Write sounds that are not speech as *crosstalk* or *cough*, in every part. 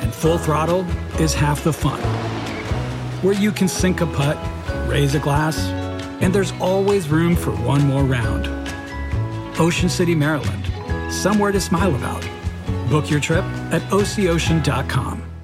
and full throttle is half the fun, where you can sink a putt, raise a glass, and there's always room for one more round. Ocean City, Maryland, somewhere to smile about. Book your trip at OCOcean.com.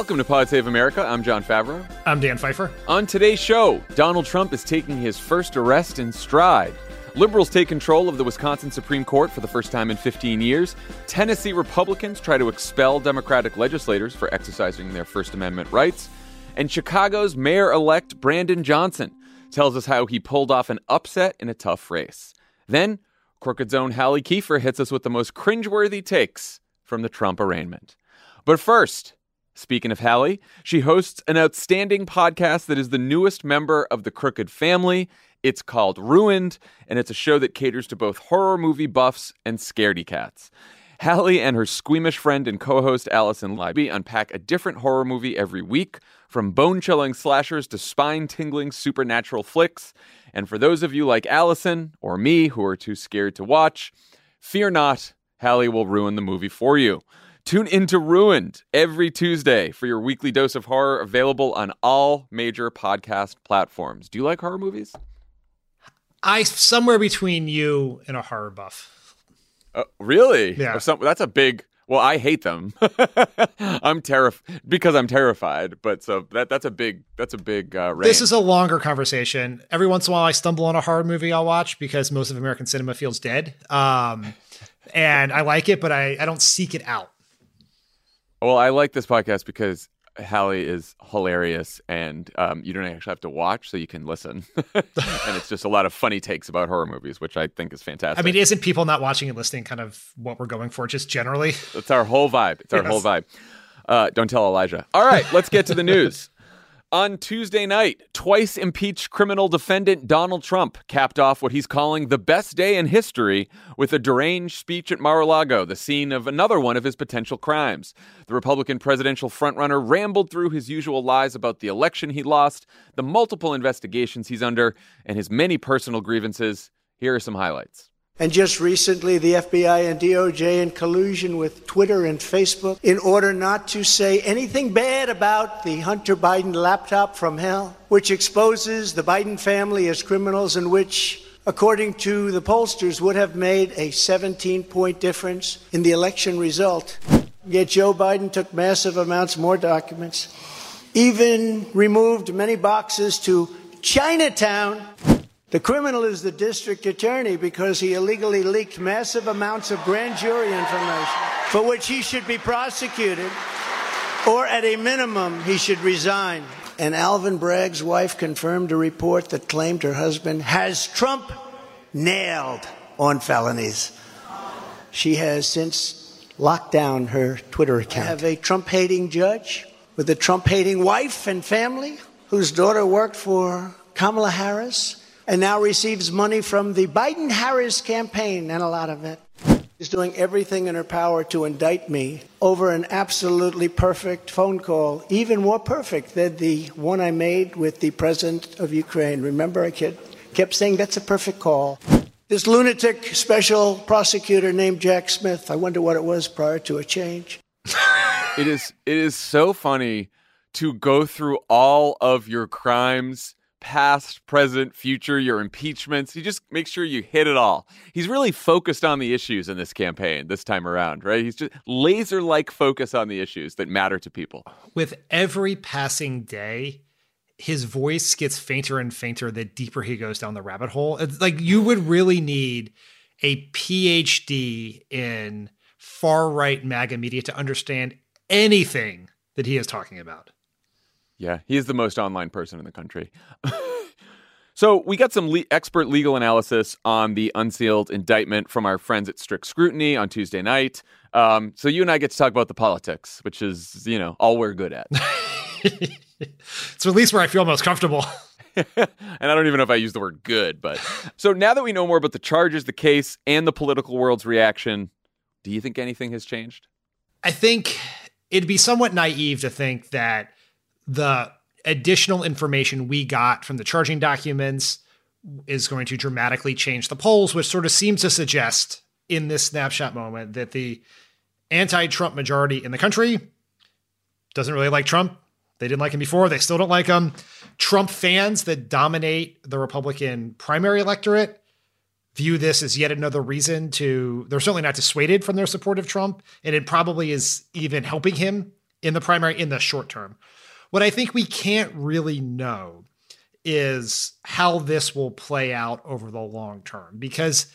Welcome to Pod Save America. I'm Jon Favreau. I'm Dan Pfeiffer. On today's show, Donald Trump is taking his first arrest in stride. Liberals take control of the Wisconsin Supreme Court for the first time in 15 years. Tennessee Republicans try to expel Democratic legislators for exercising their First Amendment rights. And Chicago's mayor elect Brandon Johnson tells us how he pulled off an upset in a tough race. Then, Crooked Zone Halle Kiefer hits us with the most cringeworthy takes from the Trump arraignment. But first, Speaking of Halle, she hosts an outstanding podcast that is the newest member of the Crooked family. It's called Ruined, and it's a show that caters to both horror movie buffs and scaredy cats. Halle and her squeamish friend and co host Allison Leiby unpack a different horror movie every week, from bone chilling slashers to spine tingling supernatural flicks. And for those of you like Allison or me who are too scared to watch, fear not, Halle will ruin the movie for you. Tune into Ruined every Tuesday for your weekly dose of horror available on all major podcast platforms. Do you like horror movies? I somewhere between you and a horror buff. Uh, really? Yeah. Some, that's a big. Well, I hate them. *laughs* I'm terrified because I'm terrified. But so that that's a big that's a big uh. This is a longer conversation. Every once in a while, I stumble on a horror movie I'll watch because most of American cinema feels dead. Um, and I like it, but I, I don't seek it out. Well, I like this podcast because Halle is hilarious, and um, you don't actually have to watch, so you can listen. *laughs* and it's just a lot of funny takes about horror movies, which I think is fantastic. I mean, isn't people not watching and listening kind of what we're going for, just generally? It's our whole vibe. It's our Yes. whole vibe. Uh, don't tell Elijah. All right, let's get to the news. *laughs* On Tuesday night, twice impeached criminal defendant Donald Trump capped off what he's calling the best day in history with a deranged speech at Mar a Lago, the scene of another one of his potential crimes. The Republican presidential frontrunner rambled through his usual lies about the election he lost, the multiple investigations he's under, and his many personal grievances. Here are some highlights. And just recently, the FBI and DOJ in collusion with Twitter and Facebook in order not to say anything bad about the Hunter Biden laptop from hell, which exposes the Biden family as criminals and which, according to the pollsters, would have made a 17 point difference in the election result. Yet Joe Biden took massive amounts more documents, even removed many boxes to Chinatown. The criminal is the district attorney because he illegally leaked massive amounts of grand jury information for which he should be prosecuted, or at a minimum, he should resign. And Alvin Bragg's wife confirmed a report that claimed her husband has Trump nailed on felonies. She has since locked down her Twitter account. I have a Trump hating judge with a Trump hating wife and family whose daughter worked for Kamala Harris and now receives money from the Biden Harris campaign and a lot of it. Is doing everything in her power to indict me over an absolutely perfect phone call, even more perfect than the one I made with the president of Ukraine. Remember, I kept, saying that's a perfect call. This lunatic special prosecutor named Jack Smith, I wonder what it was prior to a change. *laughs* it is it is so funny to go through all of your crimes past present future your impeachments he just makes sure you hit it all he's really focused on the issues in this campaign this time around right he's just laser like focus on the issues that matter to people With every passing day, his voice gets fainter and fainter the deeper he goes down the rabbit hole. It's like you would really need a PhD in far right MAGA media to understand anything that he is talking about. Yeah, he is the most online person in the country. *laughs* so we got some le- expert legal analysis on the unsealed indictment from our friends at Strict Scrutiny on Tuesday night. Um, so you and I get to talk about the politics, which is, you know, all we're good at. *laughs* it's at least where I feel most comfortable. *laughs* and I don't even know if I use the word good, but so now that we know more about the charges, the case, and the political world's reaction, do you think anything has changed? I think it'd be somewhat naive to think that the additional information we got from the charging documents is going to dramatically change the polls, which sort of seems to suggest in this snapshot moment that the anti Trump majority in the country doesn't really like Trump. They didn't like him before. They still don't like him. Trump fans that dominate the Republican primary electorate view this as yet another reason to, they're certainly not dissuaded from their support of Trump. And it probably is even helping him in the primary in the short term. What I think we can't really know is how this will play out over the long term because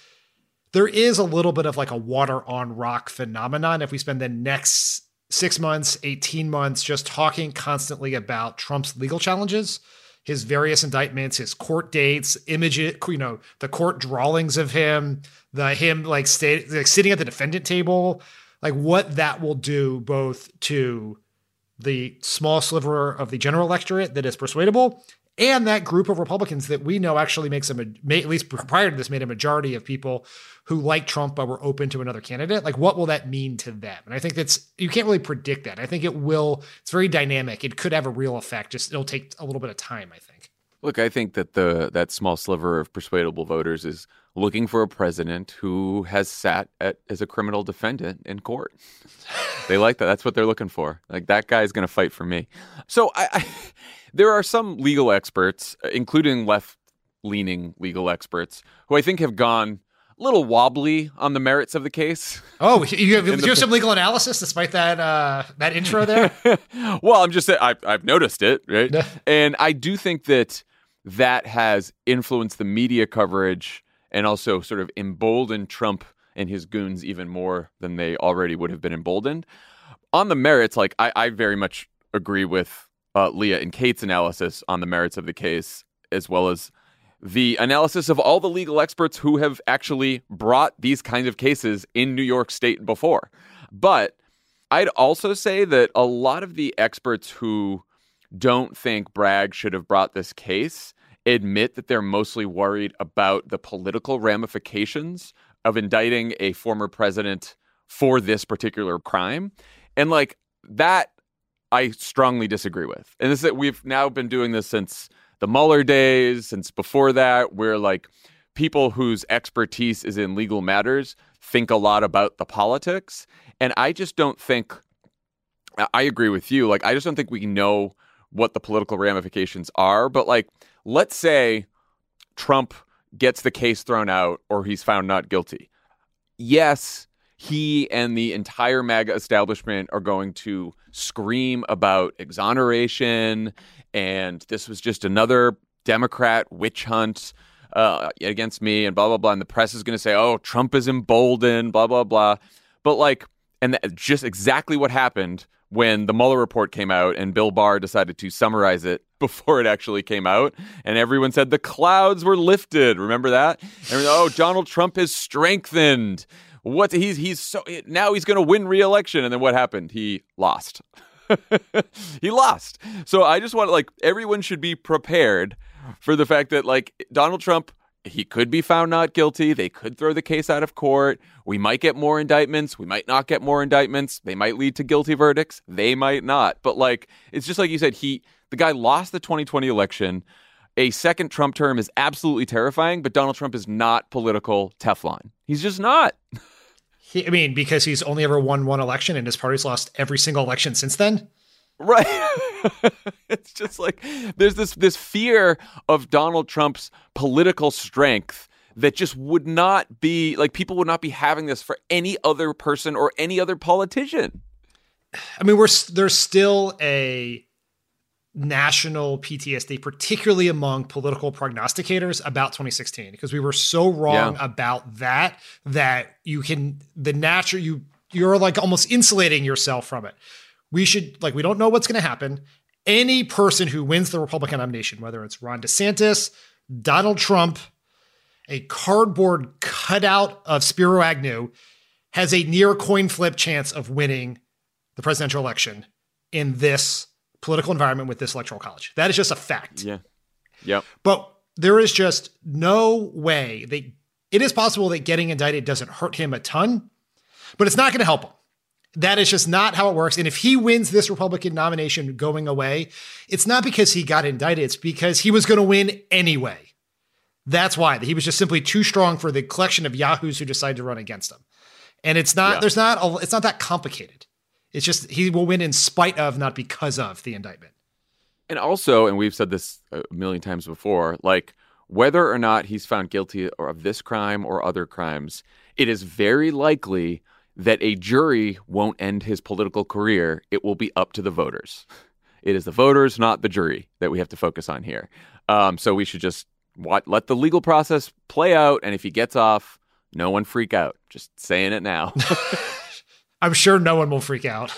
there is a little bit of like a water on rock phenomenon. If we spend the next six months, 18 months just talking constantly about Trump's legal challenges, his various indictments, his court dates, images, you know, the court drawings of him, the him like, stay, like sitting at the defendant table, like what that will do both to the small sliver of the general electorate that is persuadable and that group of Republicans that we know actually makes a at least prior to this made a majority of people who like Trump but were open to another candidate. Like, what will that mean to them? And I think that's you can't really predict that. I think it will. It's very dynamic. It could have a real effect. Just it'll take a little bit of time. I think. Look, I think that the that small sliver of persuadable voters is looking for a president who has sat at, as a criminal defendant in court. they like that. That's what they're looking for. Like that guy's going to fight for me. So I, I, there are some legal experts, including left leaning legal experts, who I think have gone little wobbly on the merits of the case. Oh, you have, *laughs* you have some legal analysis despite that uh, that intro there. *laughs* well, I'm just saying I've, I've noticed it, right? and I do think that that has influenced the media coverage and also sort of emboldened Trump and his goons even more than they already would have been emboldened. On the merits, like I, I very much agree with uh, Leah and Kate's analysis on the merits of the case, as well as the analysis of all the legal experts who have actually brought these kinds of cases in New York State before. But I'd also say that a lot of the experts who don't think Bragg should have brought this case admit that they're mostly worried about the political ramifications of indicting a former president for this particular crime. And like that, I strongly disagree with. And this is that we've now been doing this since the Mueller days, since before that, where like people whose expertise is in legal matters think a lot about the politics. And I just don't think, I agree with you. Like, I just don't think we know what the political ramifications are. But like, let's say Trump gets the case thrown out or he's found not guilty. Yes, he and the entire MAGA establishment are going to scream about exoneration and this was just another Democrat witch hunt uh, against me and blah, blah, blah. And the press is going to say, oh, Trump is emboldened, blah, blah, blah. But like, and just exactly what happened when the Mueller report came out and Bill Barr decided to summarize it *laughs* before it actually came out. And everyone said the clouds were lifted. Remember that? And oh, Donald Trump is strengthened. What he's he's so now he's going to win re-election. And then what happened? He lost. *laughs* *laughs* he lost. So I just want like everyone should be prepared for the fact that like Donald Trump he could be found not guilty. They could throw the case out of court. We might get more indictments. We might not get more indictments. They might lead to guilty verdicts. They might not. But like it's just like you said he the guy lost the 2020 election. A second Trump term is absolutely terrifying, but Donald Trump is not political Teflon. He's just not. *laughs* He, I mean, because he's only ever won one election and his party's lost every single election since then. Right. *laughs* it's just like there's this this fear of Donald Trump's political strength that just would not be like people would not be having this for any other person or any other politician. I mean, we're there's still a national PTSD, particularly among political prognosticators about 2016, because we were so wrong Yeah. about that that you can the natural you you're like almost insulating yourself from it. We should like we don't know what's going to happen. Any person who wins the Republican nomination, whether it's Ron DeSantis, Donald Trump, a cardboard cutout of Spiro Agnew, has a near coin flip chance of winning the presidential election in this political environment with this electoral college. That is just a fact. Yeah. Yep. But there is just no way that it is possible that getting indicted doesn't hurt him a ton, but it's not going to help him. That is just not how it works. And if he wins this Republican nomination going away, it's not because he got indicted, it's because he was going to win anyway. That's why he was just simply too strong for the collection of yahoos who decided to run against him. And it's not Yeah. there's not a, it's not that complicated. It's just he will win in spite of, not because of the indictment. And also, and we've said this a million times before, like whether or not he's found guilty of this crime or other crimes, it is very likely that a jury won't end his political career. It will be up to the voters. It is the voters, not the jury, that we have to focus on here. Um, so we should just what, let the legal process play out. And if he gets off, no one freak out. Just saying it now. *laughs* I'm sure no one will freak out.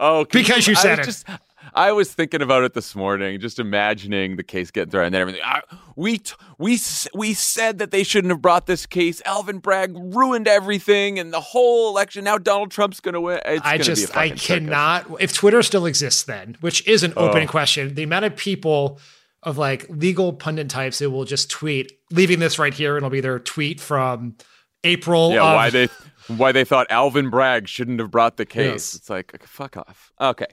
Oh, Because you I said was it. Just, I was thinking about it this morning, just imagining the case getting thrown and then everything. I, we t- we we said that they shouldn't have brought this case. Alvin Bragg ruined everything and the whole election. Now Donald Trump's going to win. It's I gonna be a just I fucking circus. cannot if Twitter still exists then, which is an open Oh. question. The amount of people of like legal pundit types who will just tweet, leaving this right here, and it'll be their tweet from April. Yeah, of- why they why they thought Alvin Bragg shouldn't have brought the case. Yes. It's like fuck off. Okay.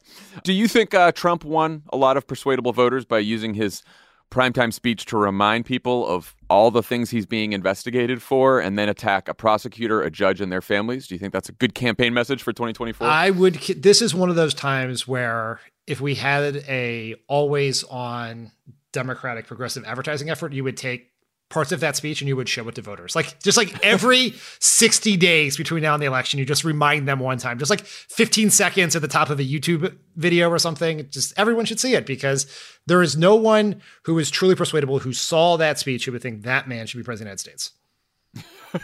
Do you think uh, Trump won a lot of persuadable voters by using his primetime speech to remind people of all the things he's being investigated for and then attack a prosecutor, a judge, and their families? Do you think that's a good campaign message for 2024? I would. This is one of those times where if we had a always on Democratic progressive advertising effort, you would take parts of that speech and you would show it to voters. Like just like every *laughs* 60 days between now and the election, you just remind them one time, just like 15 seconds at the top of a YouTube video or something. Just everyone should see it because there is no one who is truly persuadable who saw that speech who would think that man should be president of the United States.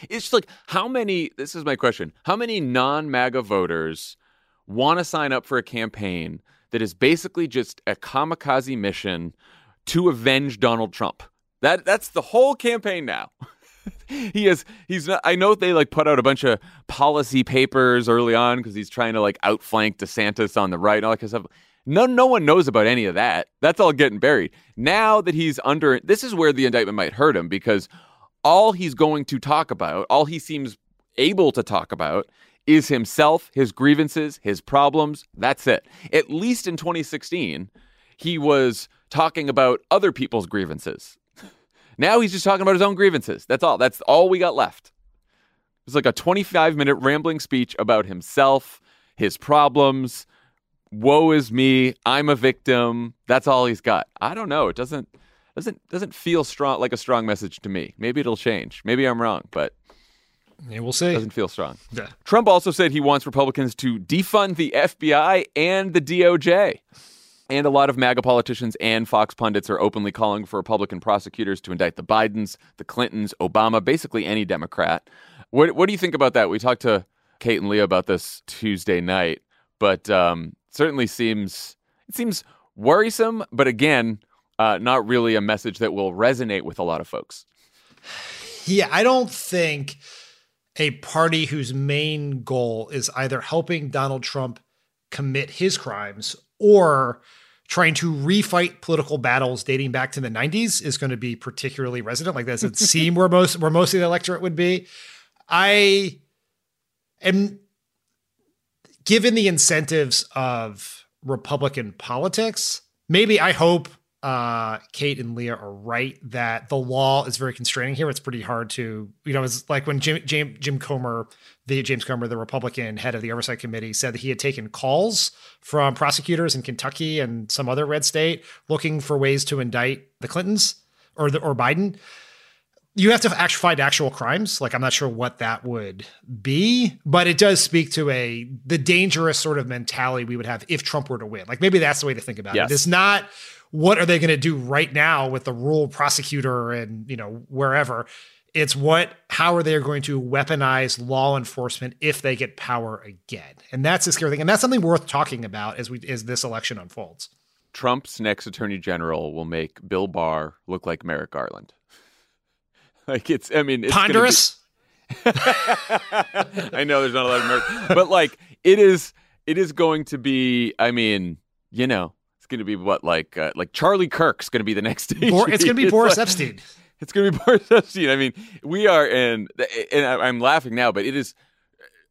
*laughs* it's just like how many this is my question how many non-maga voters want to sign up for a campaign that is basically just a kamikaze mission to avenge donald trump that that's the whole campaign now *laughs* he is he's not i know they like put out a bunch of policy papers early on because he's trying to like outflank desantis on the right and all that kind of stuff no, no one knows about any of that. That's all getting buried. Now that he's under, this is where the indictment might hurt him because all he's going to talk about, all he seems able to talk about, is himself, his grievances, his problems. That's it. At least in 2016, he was talking about other people's grievances. Now he's just talking about his own grievances. That's all. That's all we got left. It's like a 25 minute rambling speech about himself, his problems. Woe is me. I'm a victim. That's all he's got. I don't know. It doesn't doesn't doesn't feel strong like a strong message to me. Maybe it'll change. Maybe I'm wrong, but Yeah, we'll see. it doesn't feel strong. Yeah. Trump also said he wants Republicans to defund the FBI and the DOJ. And a lot of MAGA politicians and Fox pundits are openly calling for Republican prosecutors to indict the Bidens, the Clintons, Obama, basically any Democrat. What, what do you think about that? We talked to Kate and Leah about this Tuesday night, but um, certainly seems it seems worrisome. But again, uh, not really a message that will resonate with a lot of folks. Yeah, I don't think a party whose main goal is either helping Donald Trump commit his crimes or trying to refight political battles dating back to the 90s is going to be particularly resident. Like that's it *laughs* seem where most where most of the electorate would be. I am given the incentives of Republican politics, maybe I hope uh, Kate and Leah are right that the law is very constraining here. It's pretty hard to, you know, it's like when Jim, Jim, Jim Comer, the James Comer, the Republican head of the Oversight Committee, said that he had taken calls from prosecutors in Kentucky and some other red state looking for ways to indict the Clintons or the, or Biden. you have to actually find actual crimes. Like I'm not sure what that would be, but it does speak to a the dangerous sort of mentality we would have if Trump were to win. Like maybe that's the way to think about Yes. it. It's not what are they going to do right now with the rural prosecutor and you know wherever. It's what how are they going to weaponize law enforcement if they get power again, and that's the scary thing, and that's something worth talking about as we as this election unfolds. Trump's next attorney general will make Bill Barr look like Merrick Garland. *laughs* like it's, I mean, it's gonna be- Ponderous. *laughs* I know there's not a lot of Merrick, but like it is, it is going to be. I mean, you know, going to be what like uh, like Charlie Kirk's going to be the next. *laughs* Bor- it's going to be Boris like- Epshteyn. *laughs* It's going to be Boris Epshteyn. I mean, we are in, and I'm laughing now, but it is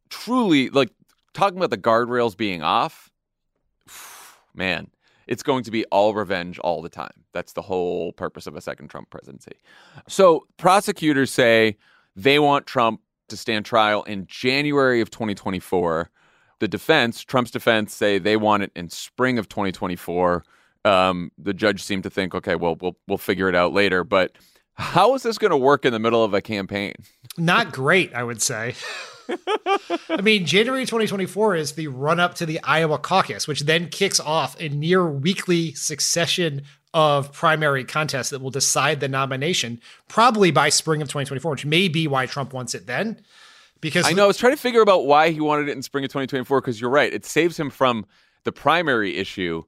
truly like talking about the guardrails being off. *sighs* Man, it's going to be all revenge all the time. That's the whole purpose of a second Trump presidency. So prosecutors say they want Trump to stand trial in January of 2024. The defense, Trump's defense, say they want it in spring of 2024. Um, the judge seemed to think, okay, well, we'll we'll figure it out later. But how is this going to work in the middle of a campaign? Not great, I would say. *laughs* I mean, January 2024 is the run up to the Iowa caucus, which then kicks off a near weekly succession of primary contests that will decide the nomination, probably by spring of 2024, which may be why Trump wants it then. Because I know I was trying to figure about why he wanted it in spring of 2024 because you're right, it saves him from the primary issue,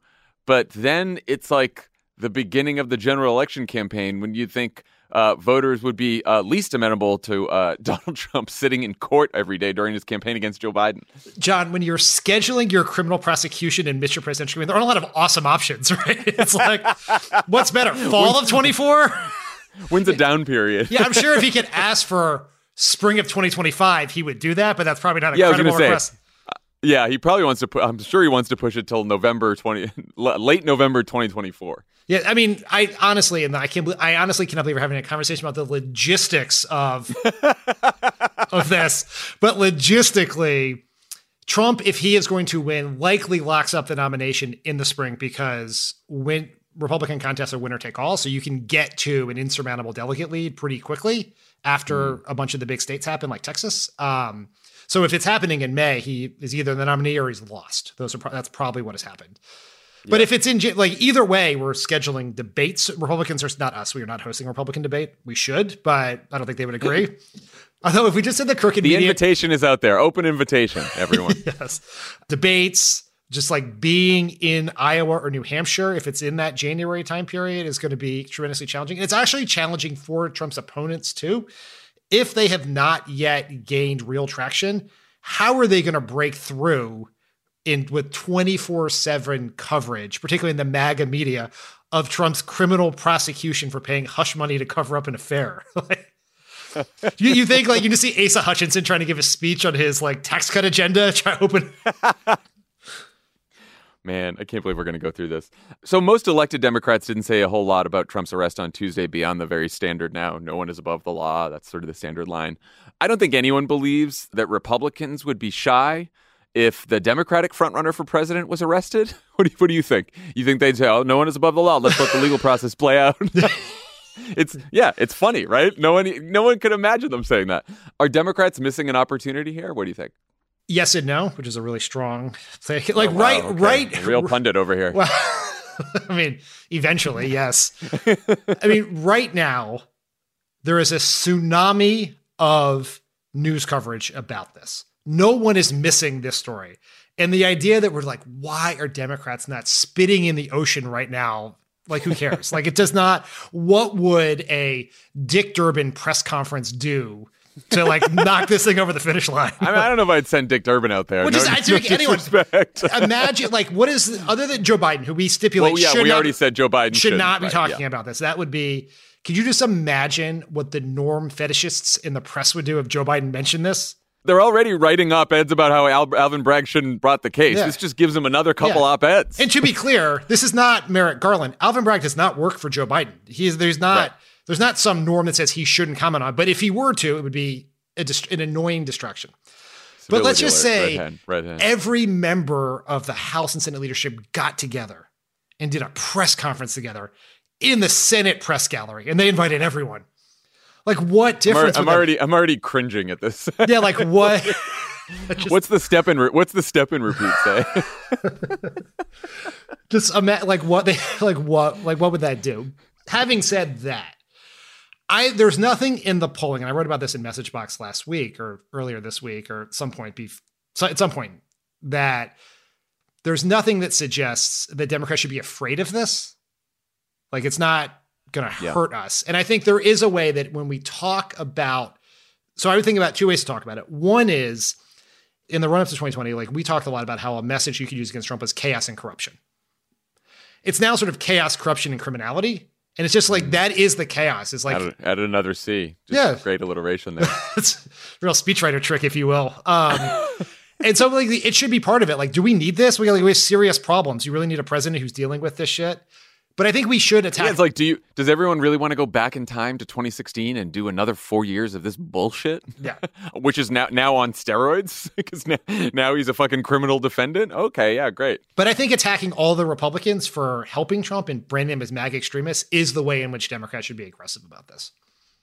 but then it's like the beginning of the general election campaign when you think uh, voters would be uh, least amenable to uh, *laughs* Donald Trump sitting in court every day during his campaign against Joe Biden. Jon, when you're scheduling your criminal prosecution and Mr. Presidential, campaign, there aren't a lot of awesome options, *laughs* right? It's like, what's better, *laughs* fall of 24? When's a down period? Yeah, I'm sure if he could ask for spring of 2025, he would do that, but that's probably not a Yeah, I was credible say, request. Yeah, he probably wants to put. I'm sure he wants to push it till November 20, late November 2024. Yeah, I mean, I honestly, and I can't, believe, I honestly cannot believe we're having a conversation about the logistics of *laughs* of this. But logistically, Trump, if he is going to win, likely locks up the nomination in the spring because when Republican contests are winner take all, so you can get to an insurmountable delegate lead pretty quickly after a bunch of the big states happen, like Texas. Um, so if it's happening in May, he is either the nominee or he's lost. Those are pro- that's probably what has happened. But if it's in like either way, we're scheduling debates. Republicans are not us. We are not hosting a Republican debate. We should, but I don't think they would agree. *laughs* Although if we just said the crooked The media, invitation is out there. Open invitation, everyone. *laughs* yes, debates, just like being in Iowa or New Hampshire, if it's in that January time period, is going to be tremendously challenging. And it's actually challenging for Trump's opponents too. If they have not yet gained real traction, how are they going to break through in with 24/7 coverage, particularly in the MAGA media, of Trump's criminal prosecution for paying hush money to cover up an affair? *laughs* you, you think like you just see Asa Hutchinson trying to give a speech on his like tax cut agenda, try to open Man, I can't believe we're going to go through this. So, most elected Democrats didn't say a whole lot about Trump's arrest on Tuesday beyond the very standard now. No one is above the law. That's sort of the standard line. I don't think anyone believes that Republicans would be shy if the Democratic frontrunner for president was arrested. *laughs* What do you, what do you think? You think they'd say, oh, no one is above the law. Let's let the legal process play out? *laughs* *laughs* it's yeah, it's funny, right? No one no one could imagine them saying that. Are Democrats missing an opportunity here? What do you think? Yes and no, which is a really strong *laughs* thing. Oh, like Oh, wow, right, okay. right, real pundit over here. Well, *laughs* I mean, eventually, yes. I mean, right now, there is a tsunami of news coverage about this. No one is missing this story. And the idea that we're like, why are Democrats not spitting in the ocean right now? Like, who cares? like, it does not. What would a Dick Durbin press conference do to like knock this thing over the finish line? I, mean, I don't know if I'd send Dick Durbin out there. Well, no, I *laughs* no think anyone- disrespect. *laughs* Imagine, like, what is other than Joe Biden, who we stipulate well, yeah, should we not- already said Joe Biden should shouldn't, be right, talking yeah. about this. That would be. Could you just imagine what the norm fetishists in the press would do if Joe Biden mentioned this? They're already writing op-eds about how Al- Alvin Bragg shouldn't brought the case. Yeah. This just gives them another couple Yeah. op-eds. And to be clear, this is not Merrick Garland. Alvin Bragg does not work for Joe Biden. He's there's not Right. There's not some norm that says he shouldn't comment on. But if he were to, it would be a dist- an annoying distraction. But let's just alert. say Red hand, red hand. every member of the House and Senate leadership got together and did a press conference together in the Senate press gallery, and they invited everyone. Like what difference? I'm already I'm already cringing at this. *laughs* yeah, like what? *laughs* what's the step in re- what's the step in repeat say? *laughs* just ima- like what they like what like what would that do? Having said that, I there's nothing in the polling, and I wrote about this in Message Box last week or earlier this week or at some point bef- so at some point that there's nothing that suggests that Democrats should be afraid of this. Like it's not going to Yeah. hurt us. And I think there is a way that when we talk about so I would think about two ways to talk about it. One is in the run up to 2020, like we talked a lot about how a message you could use against Trump was chaos and corruption. It's now sort of chaos, corruption, and criminality. And it's just like that is the chaos. It's like added, added another C. Just Yeah. great alliteration there. *laughs* it's a real speechwriter trick, if you will. Um, *laughs* and so like it should be part of it. Like, do we need this? We got like we have serious problems. You really need a president who's dealing with this shit. But I think we should attack. Yeah, it's like, do you? Does everyone really want to go back in time to 2016 and do another four years of this bullshit? Yeah. *laughs* which is now now on steroids *laughs* because now, now he's a fucking criminal defendant. Okay, yeah, great. But I think attacking all the Republicans for helping Trump and branding them as MAGA extremists is the way in which Democrats should be aggressive about this.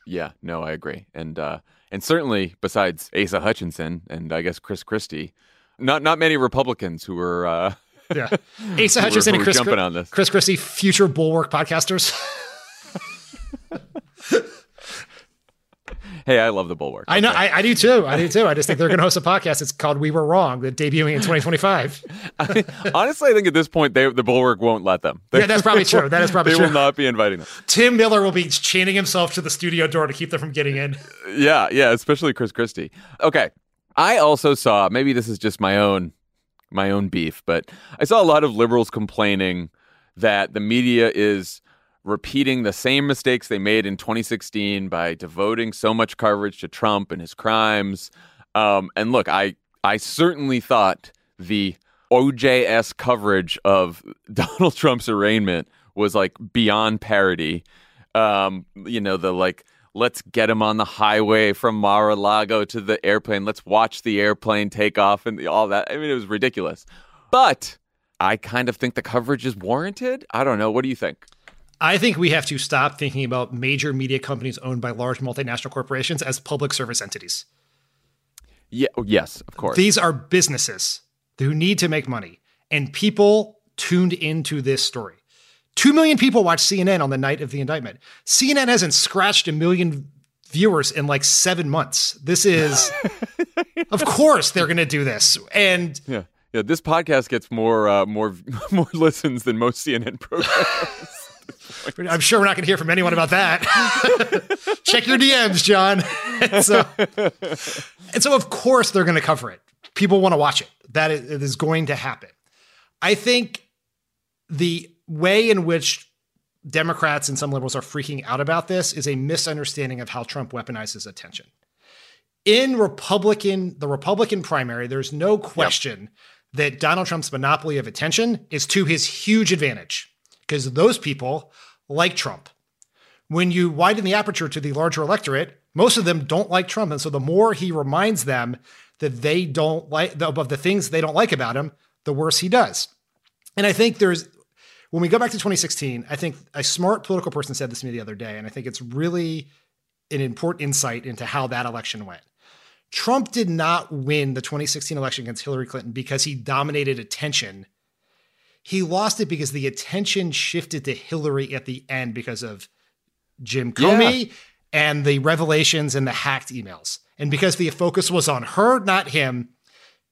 Yeah, no, I agree, and uh, and certainly besides Asa Hutchinson and I guess Chris Christie, not not many Republicans who were. Uh, Yeah. Asa Hutchinson and Chris, jumping on this. Chris Christie, future Bulwark podcasters. *laughs* hey, I love the Bulwark. I know, I, I do too. I do too. I just think they're going to host a podcast. It's called We Were Wrong, that debuting in 2025. *laughs* Honestly, I think at this point they, the Bulwark won't let them. They- Yeah, that's probably true. That is probably they true. They will not be inviting them. Tim Miller will be chaining himself to the studio door to keep them from getting in. Yeah, yeah, especially Chris Christie. Okay. I also saw, maybe this is just my own my own beef, but I saw a lot of liberals complaining that the media is repeating the same mistakes they made in 2016 by devoting so much coverage to Trump and his crimes. Um, and look, I I certainly thought the OJS coverage of *laughs* Donald Trump's arraignment was like beyond parody. Um, you know, the like, let's get him on the highway from Mar-a-Lago to the airplane. Let's watch the airplane take off and all that. I mean, it was ridiculous. But I kind of think the coverage is warranted. I don't know. What do you think? I think we have to stop thinking about major media companies owned by large multinational corporations as public service entities. Yeah. oh, Yes, of course. These are businesses who need to make money, and people tuned into this story. Two million people watched CNN on the night of the indictment. CNN hasn't scratched a million viewers in like seven months. This is, *laughs* of course, they're going to do this. And yeah. Yeah. This podcast gets more uh, more *laughs* more listens than most CNN programs. *laughs* I'm sure we're not going to hear from anyone about that. Check your DMs, Jon. and, so, and so, of course, they're going to cover it. People want to watch it. That is, it is going to happen. I think the way in which Democrats and some liberals are freaking out about this is a misunderstanding of how Trump weaponizes attention. In Republican, the Republican primary, there's no question that Donald Trump's monopoly of attention is to his huge advantage because those people like Trump. When you widen the aperture to the larger electorate, most of them don't like Trump. And so the more he reminds them that they don't like of the things they don't like about him, the worse he does. And I think there's when we go back to 2016, I think a smart political person said this to me the other day, and I think it's really an important insight into how that election went. Trump did not win the 2016 election against Hillary Clinton because he dominated attention. He lost it because the attention shifted to Hillary at the end because of Jim Comey and the revelations and the hacked emails. And because the focus was on her, not him,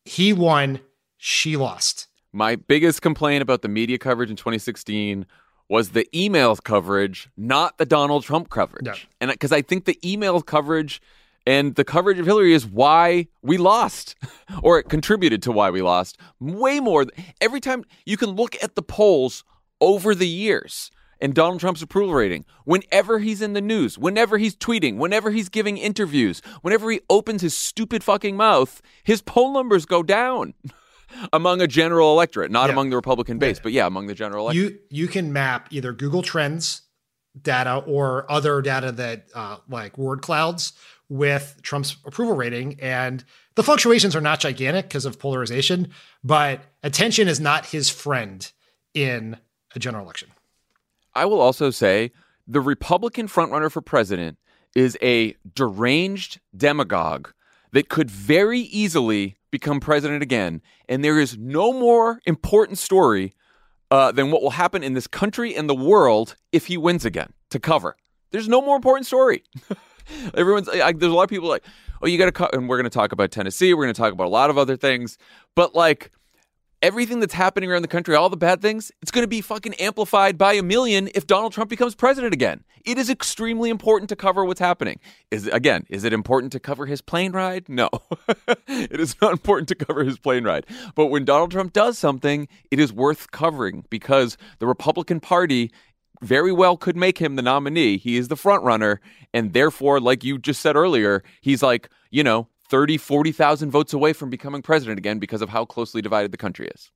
he won, she lost. My biggest complaint about the media coverage in 2016 was the email coverage, not the Donald Trump coverage. No. And because I think the email coverage and the coverage of Hillary is why we lost, *laughs* or it contributed to why we lost way more. Every time you can look at the polls over the years and Donald Trump's approval rating, whenever he's in the news, whenever he's tweeting, whenever he's giving interviews, whenever he opens his stupid fucking mouth, his poll numbers go down. *laughs* among a general electorate, not Yeah. among the Republican base, but yeah, among the general electorate. You you can map either Google Trends data or other data that uh, like word clouds with Trump's approval rating, and the fluctuations are not gigantic because of polarization, but attention is not his friend in a general election. I will also say the Republican frontrunner for president is a deranged demagogue that could very easily become president again. And there is no more important story uh, than what will happen in this country and the world if he wins again to cover. There's no more important story. *laughs* Everyone's there's a lot of people like, oh, you got to, cut. and we're going to talk about Tennessee. We're going to talk about a lot of other things, but like everything that's happening around the country, all the bad things, it's going to be fucking amplified by a million if Donald Trump becomes president again. It is extremely important to cover what's happening. Is again, is it important to cover his plane ride? No. *laughs* it is not important to cover his plane ride. But when Donald Trump does something, it is worth covering because the Republican Party very well could make him the nominee. He is the front runner and therefore like you just said earlier, he's like, you know, 30, 40,000 votes away from becoming president again because of how closely divided the country is.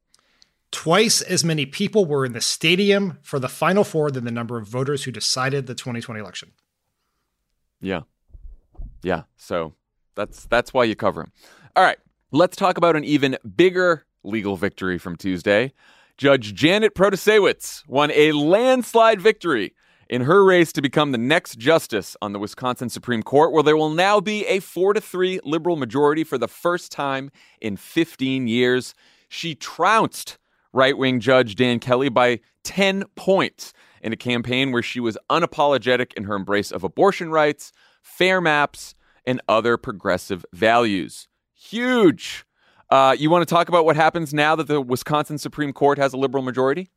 Twice as many people were in the stadium for the Final Four than the number of voters who decided the 2020 election. Yeah. Yeah. So that's that's why you cover him. All right. Let's talk about an even bigger legal victory from Tuesday. Judge Janet Protasiewicz won a landslide victory in her race to become the next justice on the Wisconsin Supreme Court, where there will now be a 4 to 3 liberal majority for the first time in 15 years. She trounced right wing Judge Dan Kelly by 10 points in a campaign where she was unapologetic in her embrace of abortion rights, fair maps, and other progressive values. Huge. Uh, you want to talk about what happens now that the Wisconsin Supreme Court has a liberal majority?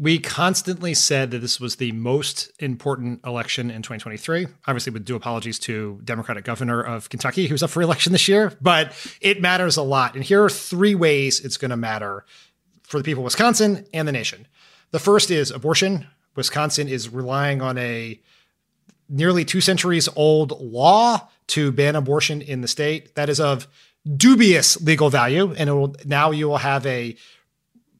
We constantly said that this was the most important election in 2023. Obviously, with due apologies to Democratic governor of Kentucky, who's up for election this year, but it matters a lot. And here are three ways it's going to matter for the people of Wisconsin and the nation. The first is abortion. Wisconsin is relying on a nearly two centuries old law to ban abortion in the state. That is of dubious legal value, and will, now you will have a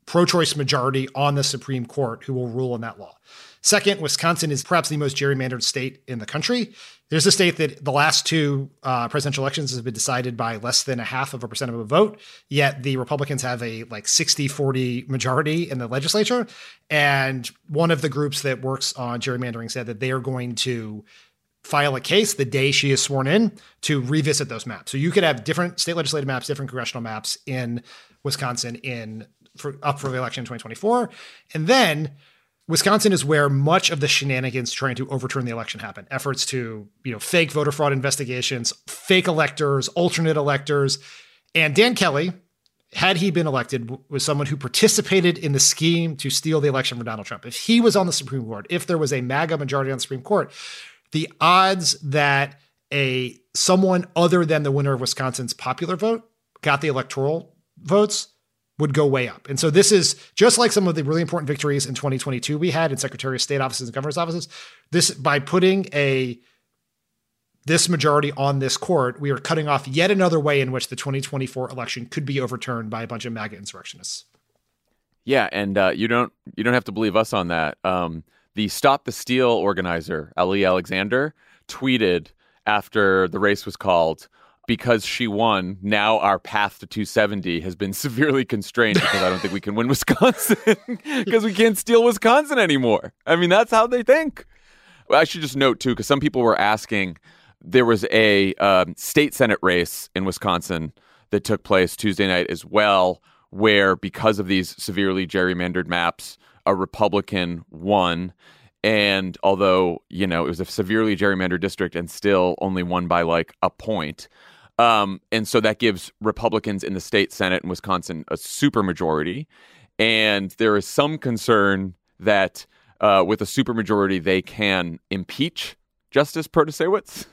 pro choice majority on the Supreme Court who will rule on that law. Second, Wisconsin is perhaps the most gerrymandered state in the country. There's a state that the last two uh, presidential elections have been decided by less than a half of a percent of a vote, yet the Republicans have a like 60 40 majority in the legislature. And one of the groups that works on gerrymandering said that they are going to file a case the day she is sworn in to revisit those maps. So you could have different state legislative maps, different congressional maps in Wisconsin in for, up for the election in 2024. And then Wisconsin is where much of the shenanigans trying to overturn the election happen. Efforts to, you know, fake voter fraud investigations, fake electors, alternate electors. And Dan Kelly, had he been elected, was someone who participated in the scheme to steal the election from Donald Trump. If he was on the Supreme Court, if there was a MAGA majority on the Supreme Court, the odds that a someone other than the winner of Wisconsin's popular vote got the electoral votes would go way up. And so this is just like some of the really important victories in 2022 we had in Secretary of State offices and governor's offices. This by putting a this majority on this court, we are cutting off yet another way in which the 2024 election could be overturned by a bunch of MAGA insurrectionists. Yeah, and uh, you don't you don't have to believe us on that. Um, the Stop the Steal organizer, Ali Alexander, tweeted after the race was called because she won, now our path to 270 has been *laughs* severely constrained because I don't think we can win Wisconsin *laughs* because we can't steal Wisconsin anymore. I mean, that's how they think. I should just note, too, because some people were asking there was a um, state Senate race in Wisconsin that took place Tuesday night as well, where because of these severely gerrymandered maps, a Republican won. And although, you know, it was a severely gerrymandered district and still only won by like a point, um, and so that gives Republicans in the state Senate in Wisconsin a supermajority. And there is some concern that uh, with a supermajority, they can impeach Justice Protasiewicz.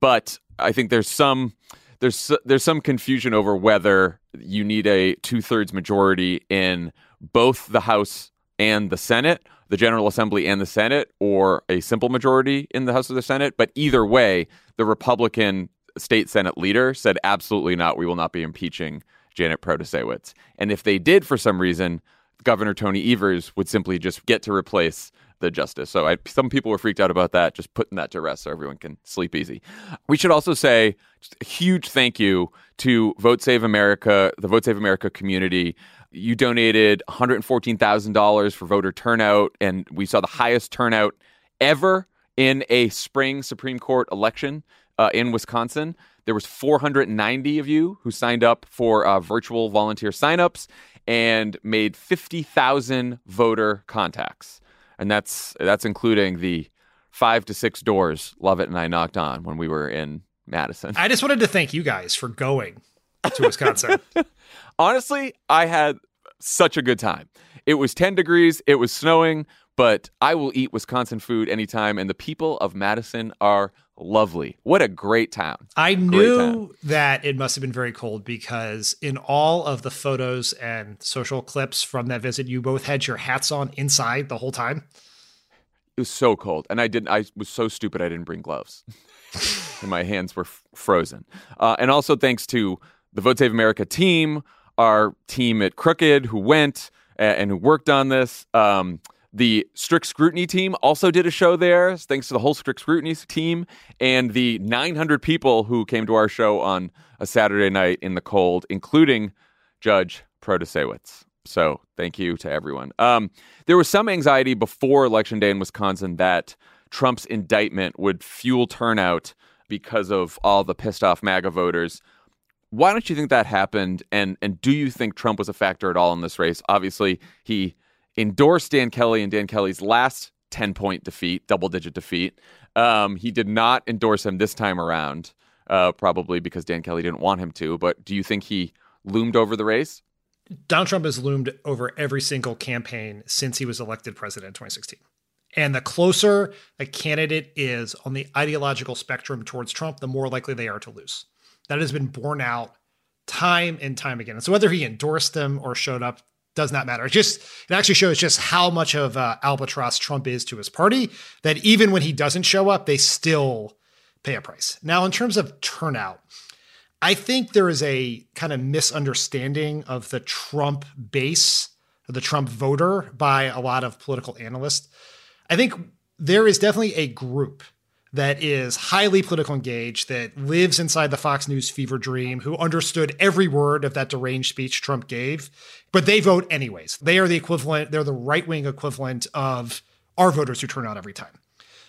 But I think there's some there's there's some confusion over whether you need a two thirds majority in both the House and the Senate, the General Assembly and the Senate, or a simple majority in the House or the Senate. But either way, the Republican state Senate leader said, absolutely not. We will not be impeaching Janet Protasiewicz. And if they did for some reason, Governor Tony Evers would simply just get to replace the justice. So I, some people were freaked out about that, just putting that to rest so everyone can sleep easy. We should also say a huge thank you to Vote Save America, the Vote Save America community. You donated $114,000 for voter turnout, and we saw the highest turnout ever in a spring Supreme Court election uh, in Wisconsin. There was 490 of you who signed up for uh, virtual volunteer signups and made 50,000 voter contacts, and that's that's including the five to six doors Lovett and I knocked on when we were in Madison. I just wanted to thank you guys for going to Wisconsin. *laughs* Honestly, I had such a good time. It was 10 degrees, it was snowing, but I will eat Wisconsin food anytime, and the people of Madison are lovely. What a great town. I knew that it must have been very cold because in all of the photos and social clips from that visit, you both had your hats on inside the whole time. It was so cold, and I didn't. I was so stupid. I didn't bring gloves, *laughs* and my hands were f- frozen. Uh, and also thanks to the Vote Save America team, our team at Crooked who went and who worked on this. Um, the Strict Scrutiny team also did a show there, thanks to the whole Strict Scrutiny team and the 900 people who came to our show on a Saturday night in the cold, including Judge Protasiewicz. So thank you to everyone. Um, there was some anxiety before Election Day in Wisconsin that Trump's indictment would fuel turnout because of all the pissed off MAGA voters. Why don't you think that happened? And and do you think Trump was a factor at all in this race? Obviously, he endorsed Dan Kelly in Dan Kelly's last 10 point defeat, double digit defeat. Um, he did not endorse him this time around, uh, probably because Dan Kelly didn't want him to. But do you think he loomed over the race? Donald Trump has loomed over every single campaign since he was elected president in 2016. And the closer a candidate is on the ideological spectrum towards Trump, the more likely they are to lose. That has been borne out time and time again. And so whether he endorsed them or showed up does not matter. It just it actually shows just how much of uh, albatross Trump is to his party. That even when he doesn't show up, they still pay a price. Now, in terms of turnout, I think there is a kind of misunderstanding of the Trump base, the Trump voter, by a lot of political analysts. I think there is definitely a group that is highly political engaged, that lives inside the Fox News fever dream, who understood every word of that deranged speech Trump gave, but they vote anyways. They are the equivalent, they're the right wing equivalent of our voters who turn out every time.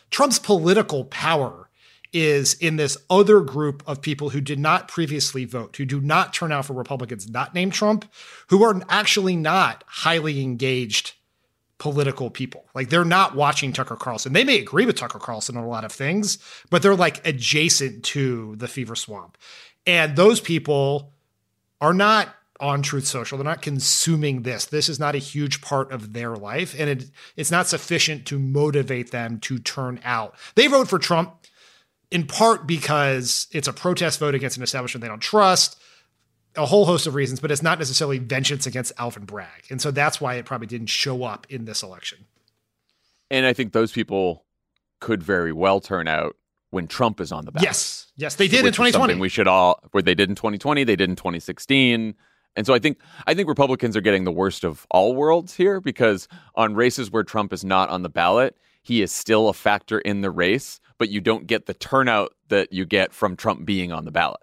Trump's political power is in this other group of people who did not previously vote, who do not turn out for Republicans not named Trump, who are actually not highly engaged political people. Like they're not watching Tucker Carlson. They may agree with Tucker Carlson on a lot of things, but they're like adjacent to the fever swamp. And those people are not on Truth Social. They're not consuming this. This is not a huge part of their life, and it, it's not sufficient to motivate them to turn out. They vote for Trump in part because it's a protest vote against an establishment they don't trust a whole host of reasons, but it's not necessarily vengeance against Alvin Bragg. And so that's why it probably didn't show up in this election. And I think those people could very well turn out when Trump is on the ballot. Yes. Yes, they did in 2020. We should all where they did in 2020, they did in 2016. And so I think I think Republicans are getting the worst of all worlds here because on races where Trump is not on the ballot, he is still a factor in the race, but you don't get the turnout that you get from Trump being on the ballot.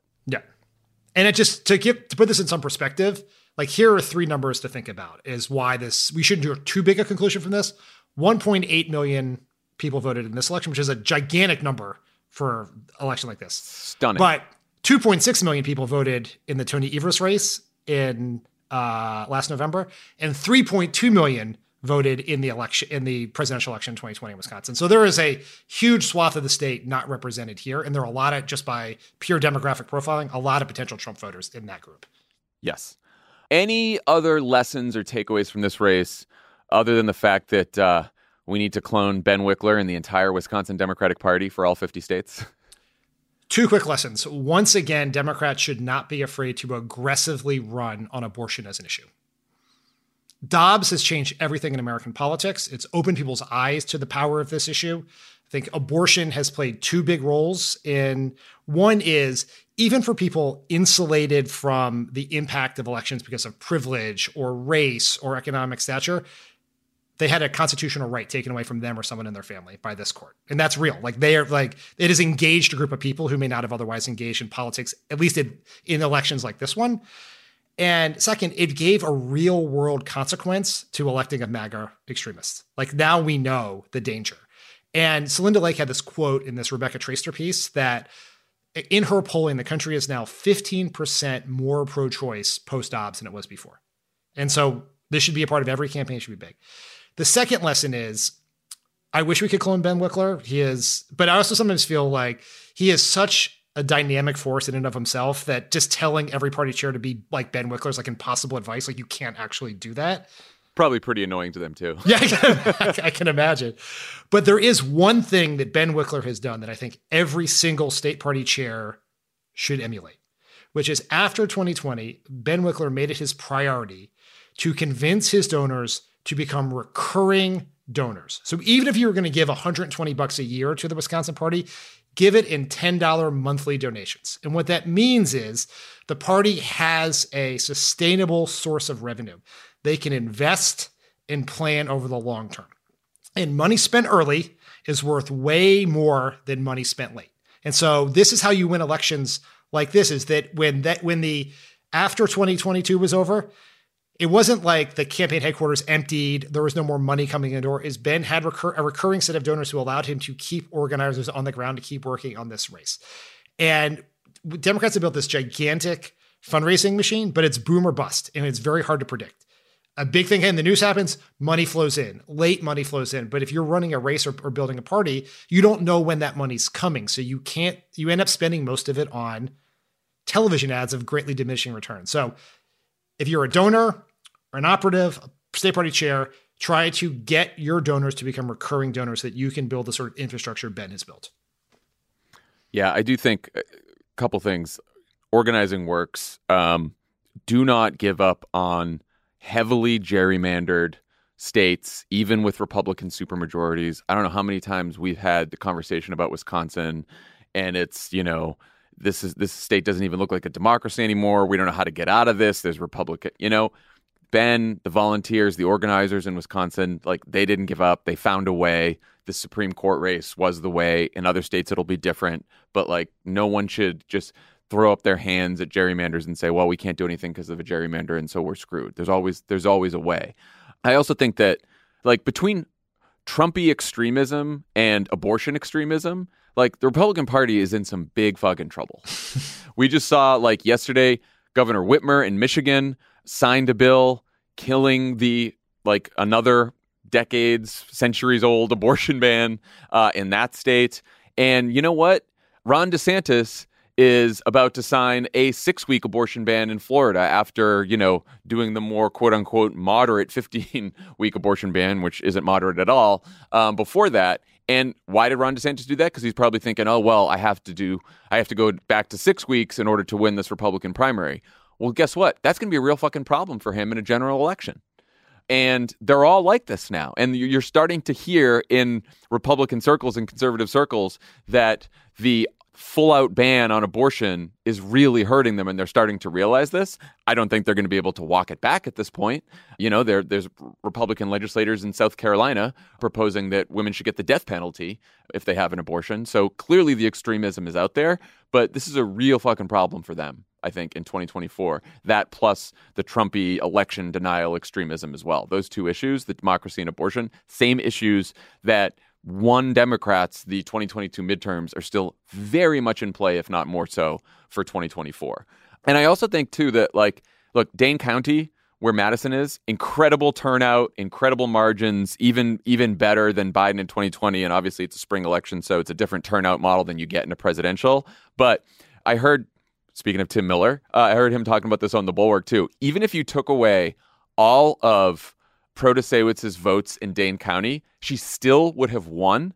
And it just to give to put this in some perspective, like here are three numbers to think about is why this we shouldn't do too big a conclusion from this. 1.8 million people voted in this election, which is a gigantic number for election like this. Stunning. But 2.6 million people voted in the Tony Evers race in uh, last November, and 3.2 million voted in the election in the presidential election in 2020 in Wisconsin. So there is a huge swath of the state not represented here, and there are a lot of just by pure demographic profiling, a lot of potential Trump voters in that group. Yes. Any other lessons or takeaways from this race, other than the fact that uh, we need to clone Ben Wickler and the entire Wisconsin Democratic Party for all 50 states? Two quick lessons. Once again, Democrats should not be afraid to aggressively run on abortion as an issue. Dobbs has changed everything in American politics. It's opened people's eyes to the power of this issue. I think abortion has played two big roles in one is even for people insulated from the impact of elections because of privilege or race or economic stature, they had a constitutional right taken away from them or someone in their family by this court. And that's real. Like they are like it has engaged a group of people who may not have otherwise engaged in politics, at least in, in elections like this one. And second, it gave a real world consequence to electing a MAGA extremist. Like now we know the danger. And Celinda Lake had this quote in this Rebecca Traister piece that in her polling, the country is now 15% more pro choice post Dobbs than it was before. And so this should be a part of every campaign, it should be big. The second lesson is I wish we could clone Ben Wickler. He is, but I also sometimes feel like he is such a dynamic force in and of himself that just telling every party chair to be like Ben Wickler is like impossible advice. Like you can't actually do that. Probably pretty annoying to them too. *laughs* Yeah, I can, I can imagine. But there is one thing that Ben Wickler has done that I think every single state party chair should emulate, which is after 2020, Ben Wickler made it his priority to convince his donors to become recurring donors. So even if you were going to give 120 bucks a year to the Wisconsin Party, give it in $10 monthly donations. And what that means is the party has a sustainable source of revenue. They can invest and plan over the long term. And money spent early is worth way more than money spent late. And so this is how you win elections like this is that when that when the after 2022 was over, it wasn't like the campaign headquarters emptied, there was no more money coming in the door. Is Ben had recur- a recurring set of donors who allowed him to keep organizers on the ground to keep working on this race. And Democrats have built this gigantic fundraising machine, but it's boom or bust, and it's very hard to predict. A big thing in the news happens, money flows in, late money flows in. But if you're running a race or, or building a party, you don't know when that money's coming. So you can't, you end up spending most of it on television ads of greatly diminishing returns. So if you're a donor or an operative, a state party chair, try to get your donors to become recurring donors so that you can build the sort of infrastructure Ben has built. Yeah, I do think a couple things. Organizing works. Um, do not give up on heavily gerrymandered states, even with Republican supermajorities. I don't know how many times we've had the conversation about Wisconsin, and it's you know this is this state doesn't even look like a democracy anymore. We don't know how to get out of this. There's Republican, you know. Ben, the volunteers, the organizers in Wisconsin, like they didn't give up. They found a way. The Supreme Court race was the way. In other states, it'll be different. But like, no one should just throw up their hands at gerrymanders and say, "Well, we can't do anything because of a gerrymander, and so we're screwed." There's always there's always a way. I also think that like between Trumpy extremism and abortion extremism, like the Republican Party is in some big fucking trouble. *laughs* we just saw like yesterday, Governor Whitmer in Michigan signed a bill killing the like another decades, centuries old *laughs* abortion ban uh, in that state. And you know what? Ron DeSantis is about to sign a six week abortion ban in Florida after, you know, doing the more quote unquote moderate *laughs* 15 week abortion ban, which isn't moderate at all, um, before that. And why did Ron DeSantis do that? Because he's probably thinking, oh, well, I have to do, I have to go back to six weeks in order to win this Republican primary. Well, guess what? That's going to be a real fucking problem for him in a general election. And they're all like this now. And you're starting to hear in Republican circles and conservative circles that the full out ban on abortion is really hurting them and they're starting to realize this. I don't think they're going to be able to walk it back at this point. You know, there, there's Republican legislators in South Carolina proposing that women should get the death penalty if they have an abortion. So clearly the extremism is out there, but this is a real fucking problem for them. I think in 2024, that plus the Trumpy election denial extremism as well. Those two issues, the democracy and abortion, same issues that won Democrats the 2022 midterms are still very much in play, if not more so, for 2024. And I also think, too, that, like, look, Dane County, where Madison is, incredible turnout, incredible margins, even even better than Biden in 2020. And obviously, it's a spring election, so it's a different turnout model than you get in a presidential. But I heard, speaking of Tim Miller, uh, I heard him talking about this on the Bulwark too. Even if you took away all of Protasiewicz's votes in Dane County, she still would have won.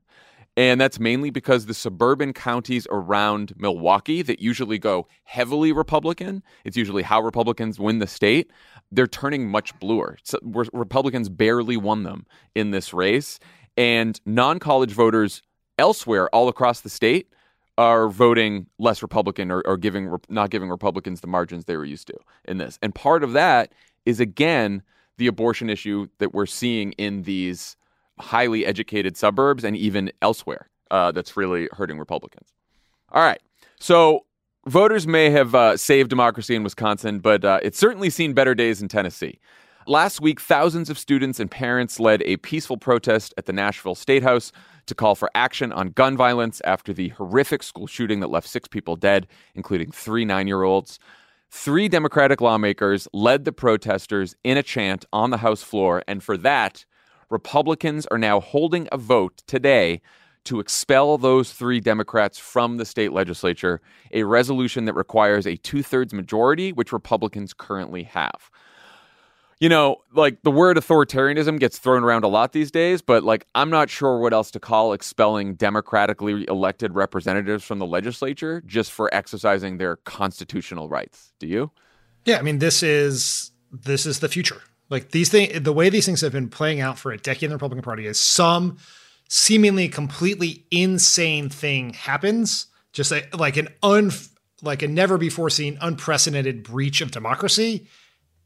And that's mainly because the suburban counties around Milwaukee that usually go heavily Republican, it's usually how Republicans win the state, they're turning much bluer. So Republicans barely won them in this race. And non college voters elsewhere, all across the state, are voting less Republican or, or giving not giving Republicans the margins they were used to in this. And part of that is again the abortion issue that we're seeing in these highly educated suburbs and even elsewhere uh, that's really hurting Republicans. All right. So voters may have uh, saved democracy in Wisconsin, but uh, it's certainly seen better days in Tennessee. Last week, thousands of students and parents led a peaceful protest at the Nashville State House to call for action on gun violence after the horrific school shooting that left six people dead, including three nine year olds. Three Democratic lawmakers led the protesters in a chant on the House floor, and for that, Republicans are now holding a vote today to expel those three Democrats from the state legislature, a resolution that requires a two thirds majority, which Republicans currently have you know, like the word authoritarianism gets thrown around a lot these days, but like I'm not sure what else to call expelling democratically elected representatives from the legislature just for exercising their constitutional rights. Do you? Yeah, I mean this is this is the future. Like these things the way these things have been playing out for a decade in the Republican Party is some seemingly completely insane thing happens, just like, like an un like a never before seen unprecedented breach of democracy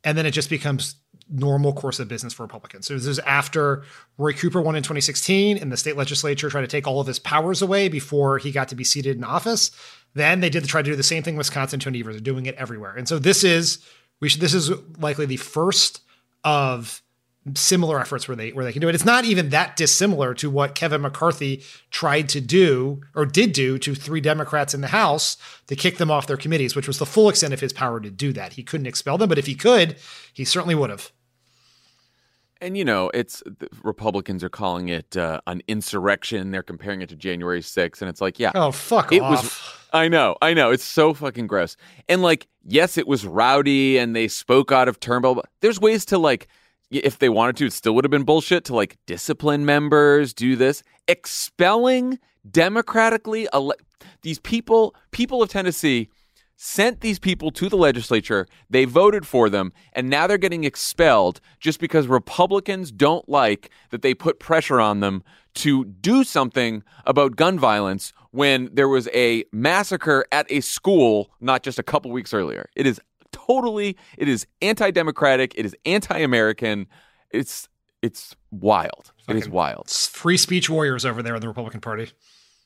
and then it just becomes normal course of business for Republicans. So this is after Roy Cooper won in 2016 and the state legislature tried to take all of his powers away before he got to be seated in office. Then they did try to do the same thing. Wisconsin, Tony Evers are doing it everywhere. And so this is we should this is likely the first of similar efforts where they where they can do it. It's not even that dissimilar to what Kevin McCarthy tried to do or did do to three Democrats in the House to kick them off their committees, which was the full extent of his power to do that. He couldn't expel them, but if he could, he certainly would have. And you know, it's Republicans are calling it uh, an insurrection. They're comparing it to January 6th, and it's like, yeah, oh fuck it off. was. I know, I know. It's so fucking gross. And like, yes, it was rowdy, and they spoke out of turn. But there's ways to like if they wanted to, it still would have been bullshit to like discipline members, do this. Expelling democratically ele- these people, people of Tennessee sent these people to the legislature. They voted for them, and now they're getting expelled just because Republicans don't like that they put pressure on them to do something about gun violence when there was a massacre at a school not just a couple weeks earlier. It is totally it is anti-democratic, it is anti-American. It's it's wild. Fucking it is wild. Free speech warriors over there in the Republican Party.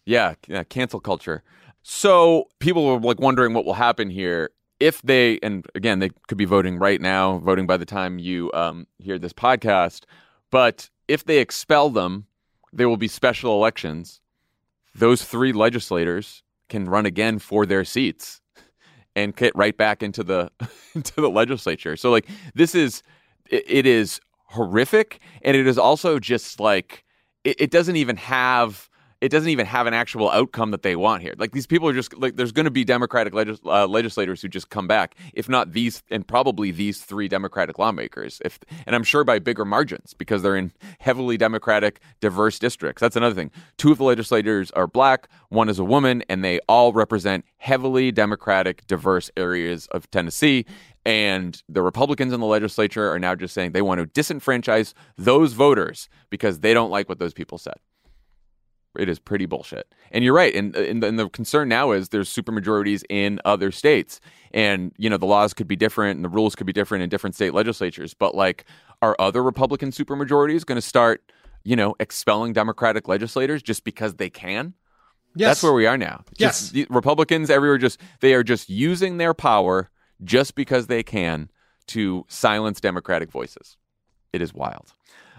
Yeah, yeah, cancel culture. So people are like wondering what will happen here if they and again they could be voting right now, voting by the time you um, hear this podcast. But if they expel them, there will be special elections. Those three legislators can run again for their seats and get right back into the *laughs* into the legislature. So like this is it, is horrific and it is also just like it, it doesn't even have it doesn't even have an actual outcome that they want here. Like these people are just like there's going to be Democratic legis- uh, legislators who just come back, if not these, and probably these three Democratic lawmakers. If and I'm sure by bigger margins because they're in heavily Democratic, diverse districts. That's another thing. Two of the legislators are black, one is a woman, and they all represent heavily Democratic, diverse areas of Tennessee. And the Republicans in the legislature are now just saying they want to disenfranchise those voters because they don't like what those people said. It is pretty bullshit. And you're right. And, and, and the concern now is there's supermajorities in other states. And, you know, the laws could be different and the rules could be different in different state legislatures. But, like, are other Republican supermajorities going to start, you know, expelling Democratic legislators just because they can? Yes. That's where we are now. Just, yes. Republicans everywhere just, they are just using their power just because they can to silence Democratic voices. It is wild.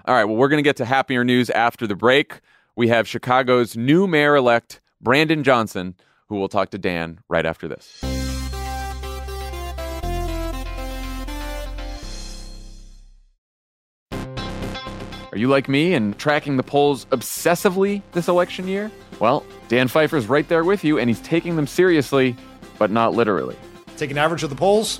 All right. Well, we're going to get to happier news after the break we have Chicago's new mayor elect, Brandon Johnson, who will talk to Dan right after this. Are you like me and tracking the polls obsessively this election year? Well, Dan Pfeiffer's right there with you, and he's taking them seriously, but not literally. Take an average of the polls,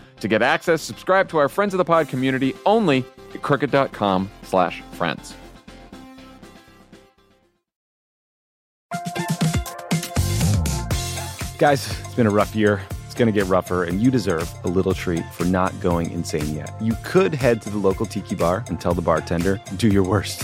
To get access, subscribe to our Friends of the Pod community only at crooked.com slash friends. Guys, it's been a rough year. It's going to get rougher, and you deserve a little treat for not going insane yet. You could head to the local tiki bar and tell the bartender, do your worst.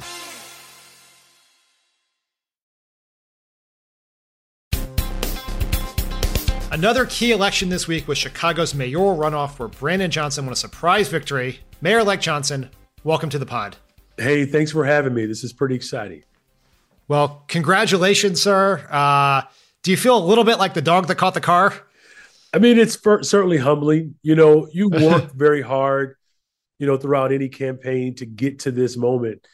Another key election this week was Chicago's mayoral runoff where Brandon Johnson won a surprise victory. Mayor elect Johnson, welcome to the pod. Hey, thanks for having me. This is pretty exciting. Well, congratulations, sir. Uh, do you feel a little bit like the dog that caught the car? I mean, it's certainly humbling. You know, you *laughs* work very hard, you know, throughout any campaign to get to this moment.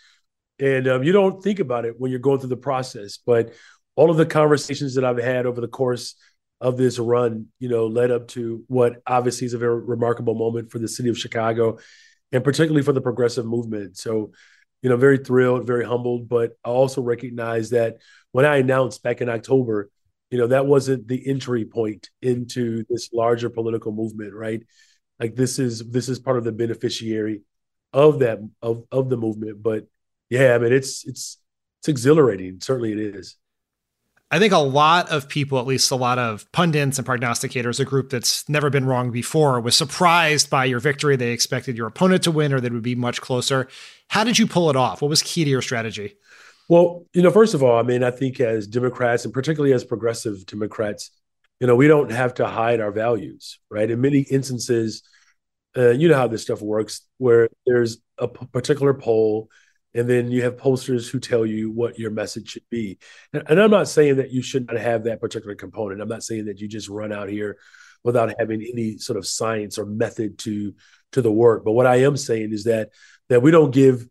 And um, you don't think about it when you're going through the process. But all of the conversations that I've had over the course of this run, you know, led up to what obviously is a very remarkable moment for the city of Chicago and particularly for the progressive movement. So, you know, very thrilled, very humbled, but I also recognize that when I announced back in October, you know, that wasn't the entry point into this larger political movement, right? Like this is this is part of the beneficiary of that of of the movement. But yeah, I mean it's it's it's exhilarating. Certainly it is. I think a lot of people, at least a lot of pundits and prognosticators, a group that's never been wrong before, was surprised by your victory. They expected your opponent to win or that it would be much closer. How did you pull it off? What was key to your strategy? Well, you know, first of all, I mean, I think as Democrats and particularly as progressive Democrats, you know, we don't have to hide our values, right? In many instances, uh, you know how this stuff works, where there's a p- particular poll and then you have posters who tell you what your message should be. And, and, I'm not saying that you should not have that particular component. I'm not saying that you just run out here without having any sort of science or method to to the work. But what I am saying is that that we don't give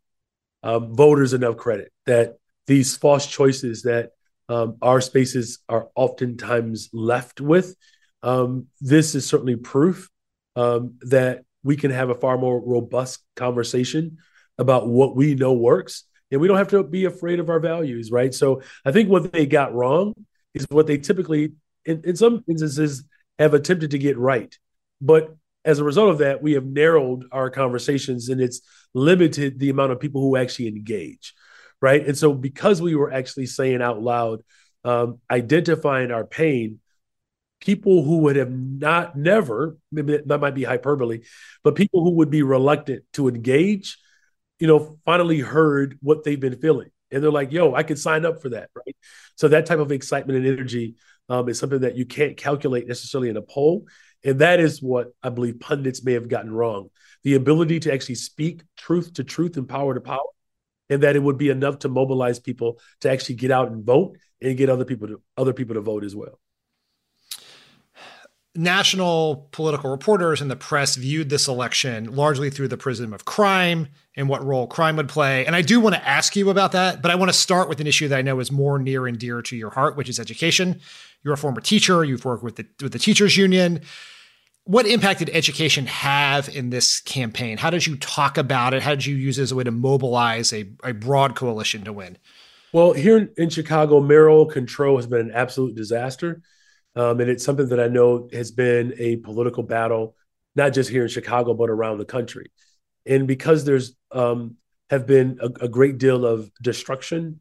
um, voters enough credit. That these false choices that um, our spaces are oftentimes left with. Um, this is certainly proof um, that we can have a far more robust conversation about what we know works and we don't have to be afraid of our values right? So i think what they got wrong is what they typically in, in some instances have attempted to get right. But as a result of that we have narrowed our conversations and it's limited the amount of people who actually engage right? And so because we were actually saying out loud um, identifying our pain people who would have not never maybe that might be hyperbole but people who would be reluctant to engage you know, finally heard what they've been feeling. And they're like, yo, I could sign up for that. Right. So that type of excitement and energy um, is something that you can't calculate necessarily in a poll. And that is what I believe pundits may have gotten wrong. The ability to actually speak truth to truth and power to power. And that it would be enough to mobilize people to actually get out and vote and get other people to other people to vote as well national political reporters and the press viewed this election largely through the prism of crime and what role crime would play. And I do want to ask you about that, but I want to start with an issue that I know is more near and dear to your heart, which is education. You're a former teacher, you've worked with the with the teachers union. What impact did education have in this campaign? How did you talk about it? How did you use it as a way to mobilize a, a broad coalition to win? Well, here in Chicago, mayoral control has been an absolute disaster. Um, and it's something that I know has been a political battle, not just here in Chicago, but around the country. And because there's um, have been a, a, great deal of destruction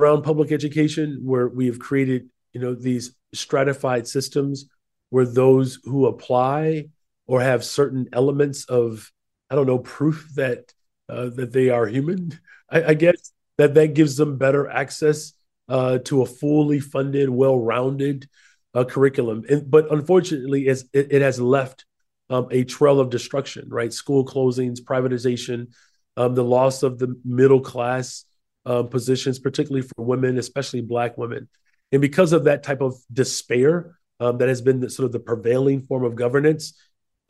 around public education, where we have created, you know, these stratified systems where those who apply or have certain elements of, I don't know, proof *laughs* that uh, that they are human, I, I guess that that gives them better access uh, to a fully funded, well-rounded uh, curriculum. And, but unfortunately, it, it has left um, a trail of destruction, right? School closings, privatization, um, the loss of the middle class um, positions, particularly for women, especially Black women. And because of that type of despair um, that has been the, sort of the prevailing form of governance,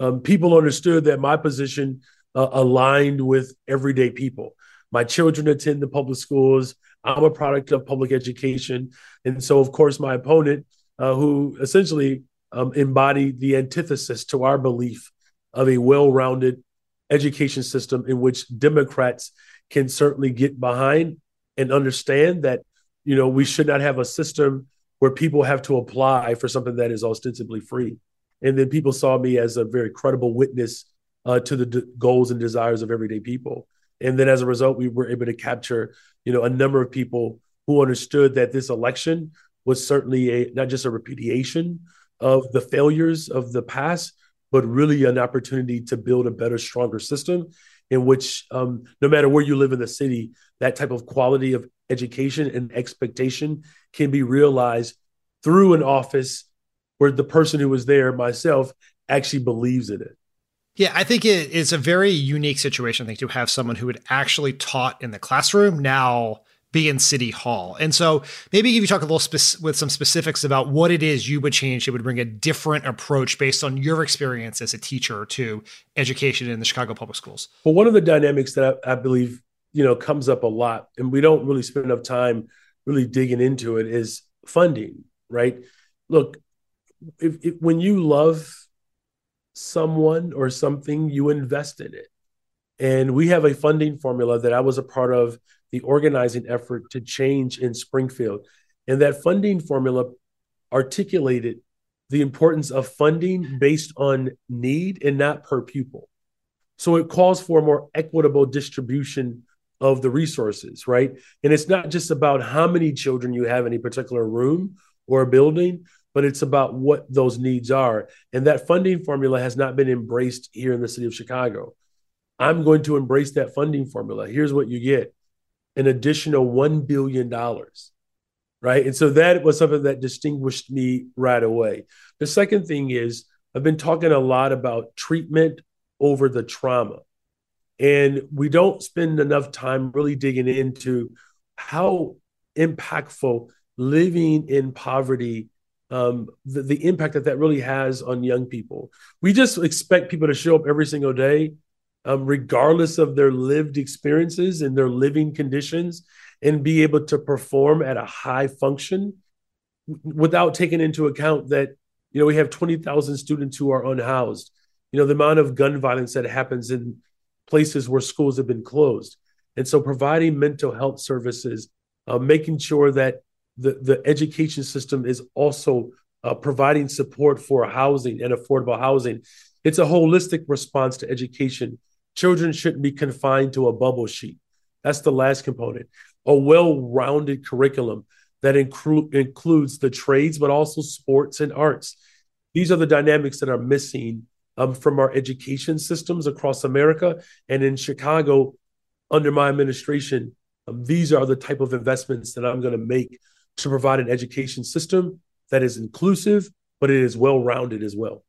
um, people understood that my position uh, aligned with everyday people. My children attend the public schools. I'm a product of public education. And so, of course, my opponent uh, who essentially um, embody the antithesis to our belief of a well-rounded education system in which Democrats can certainly get behind and understand that you know we should not have a system where people have to apply for something that is ostensibly free. and then people saw me as a very credible witness uh, to the d- goals and desires of everyday people. And then as a result, we were able to capture, you know, a number of people who understood that this election was certainly a not just a repudiation of the failures of the past, but really an opportunity to build a better, stronger system in which um, no matter where you live in the city, that type of quality of education and expectation can be realized through an office where the person who was there, myself, actually believes in it. Yeah, I think it is a very unique situation, I think, to have someone who had actually taught in the classroom now be in City Hall. And so maybe if you talk a little spe- with some specifics about what it is you would change, it would bring a different approach based on your experience as a teacher to education in the Chicago public schools. Well, one of the dynamics that I, I believe, you know, comes up a lot, and we don't really spend enough time really digging into it is funding, right? Look, if, if when you love someone or something, you invest in it. And we have a funding formula that I was a part of the organizing effort to change in Springfield. And that funding formula articulated the importance of funding based on need and not per pupil. So it calls for a more equitable distribution of the resources, right? And it's not just about how many children you have in a particular room or a building, but it's about what those needs are. And that funding formula has not been embraced here in the city of Chicago. I'm going to embrace that funding formula. Here's what you get an additional $1 billion. Right. And so that was something that distinguished me right away. The second thing is, I've been talking a lot about treatment over the trauma. And we don't spend enough time really digging into how impactful living in poverty um, the, the impact that that really has on young people. We just expect people to show up every single day, um, regardless of their lived experiences and their living conditions, and be able to perform at a high function without taking into account that you know we have 20,000 students who are unhoused. You know the amount of gun violence that happens in places where schools have been closed, and so providing mental health services, uh, making sure that the, the education system is also uh, providing support for housing and affordable housing. It's a holistic response to education. Children shouldn't be confined to a bubble sheet. That's the last component. A well rounded curriculum that inclu- includes the trades, but also sports and arts. These are the dynamics that are missing um, from our education systems across America. And in Chicago, under my administration, um, these are the type of investments that I'm going to make to provide an education system that is inclusive, but it is well rounded as well.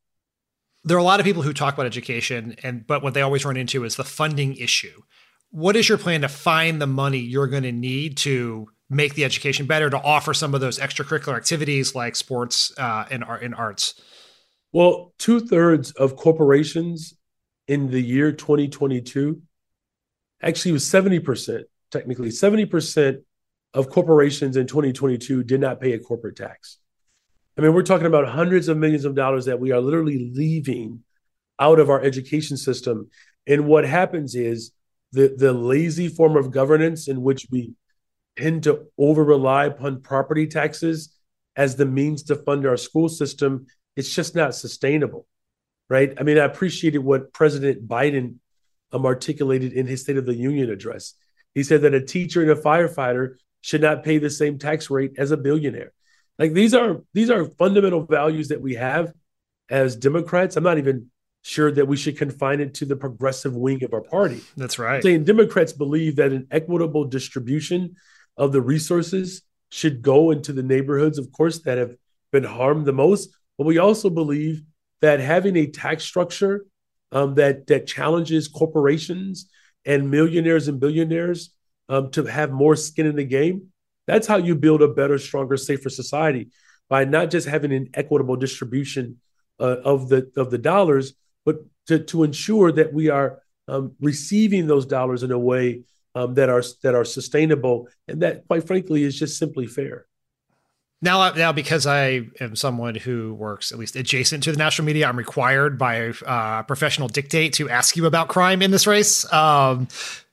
There are a lot of people who talk about education, and but what they always run into is the funding issue. What is your plan to find the money you're going to need to make the education better, to offer some of those extracurricular activities like sports uh, and, and arts? Well, two thirds of corporations in the year 2022 actually was 70%, technically 70% of corporations in 2022 did not pay a corporate tax. I mean, we're talking about hundreds of millions of dollars that we are literally leaving out of our education system. And what happens is the, the lazy form of governance in which we tend to over rely upon property taxes as the means to fund our school system, it's just not sustainable, right? I mean, I appreciated what President Biden um, articulated in his State of the Union address. He said that a teacher and a firefighter should not pay the same tax rate as a billionaire. Like these are these are fundamental values that we have as Democrats. I'm not even sure that we should confine it to the progressive wing of our party. That's right. I'm saying Democrats believe that an equitable distribution of the resources should go into the neighborhoods, of course, that have been harmed the most. But we also believe that having a tax structure um, that that challenges corporations and millionaires and billionaires um, to have more skin in the game. That's how you build a better, stronger, safer society by not just having an equitable distribution uh, of the of the dollars, but to to ensure that we are um, receiving those dollars in a way um, that are that are sustainable and that, quite frankly, is just simply fair. Now, now, because I am someone who works at least adjacent to the national media, I'm required by uh, professional dictate to ask you about crime in this race. Um,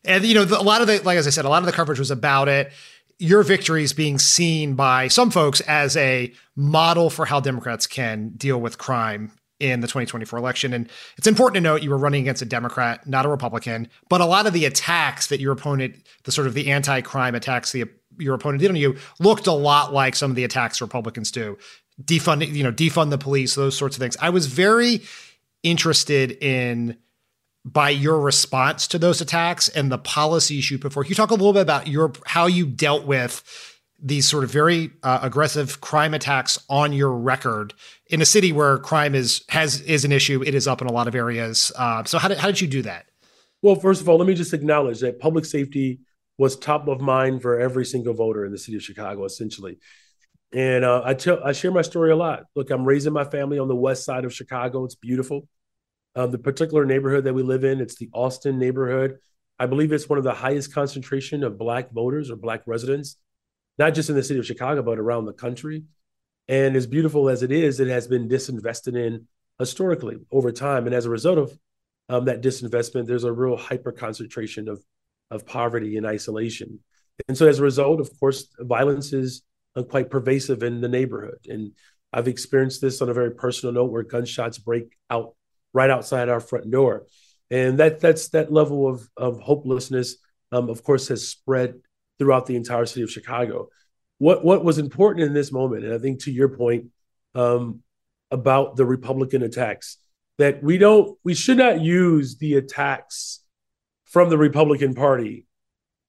and you know, the, a lot of the, like as I said, a lot of the coverage was about it. Your victory is being seen by some folks as a model for how Democrats can deal with crime in the 2024 election. And it's important to note you were running against a Democrat, not a Republican. But a lot of the attacks that your opponent, the sort of the anti-crime attacks the your opponent did on you, looked a lot like some of the attacks Republicans do. Defund, you know, defund the police, those sorts of things. I was very interested in by your response to those attacks and the policies you put forth. You talk a little bit about your how you dealt with these sort of very uh, aggressive crime attacks on your record in a city where crime is has is an issue. It is up in a lot of areas. Uh, so how did how did you do that? Well, first of all, let me just acknowledge that public safety was top of mind for every single voter in the city of Chicago, essentially. And uh, I tell I share my story a lot. Look, I'm raising my family on the west side of Chicago. It's beautiful. The particular neighborhood that we live in, it's the Austin neighborhood. I believe it's one of the highest concentration of black voters or black residents, not just in the city of Chicago, but around the country. And as beautiful as it is, it has been disinvested in historically over time. And as a result of um, that disinvestment, there's a real hyper concentration of, of poverty and isolation. And so as a result, of course, violence is uh, quite pervasive in the neighborhood. And I've experienced this on a very personal note where gunshots break out right outside our front door. And that that's that level of of hopelessness, um, of course, has spread throughout the entire city of Chicago. What what was important in this moment, and I think to your point um, about the Republican attacks, that we don't we should not use the attacks from the Republican Party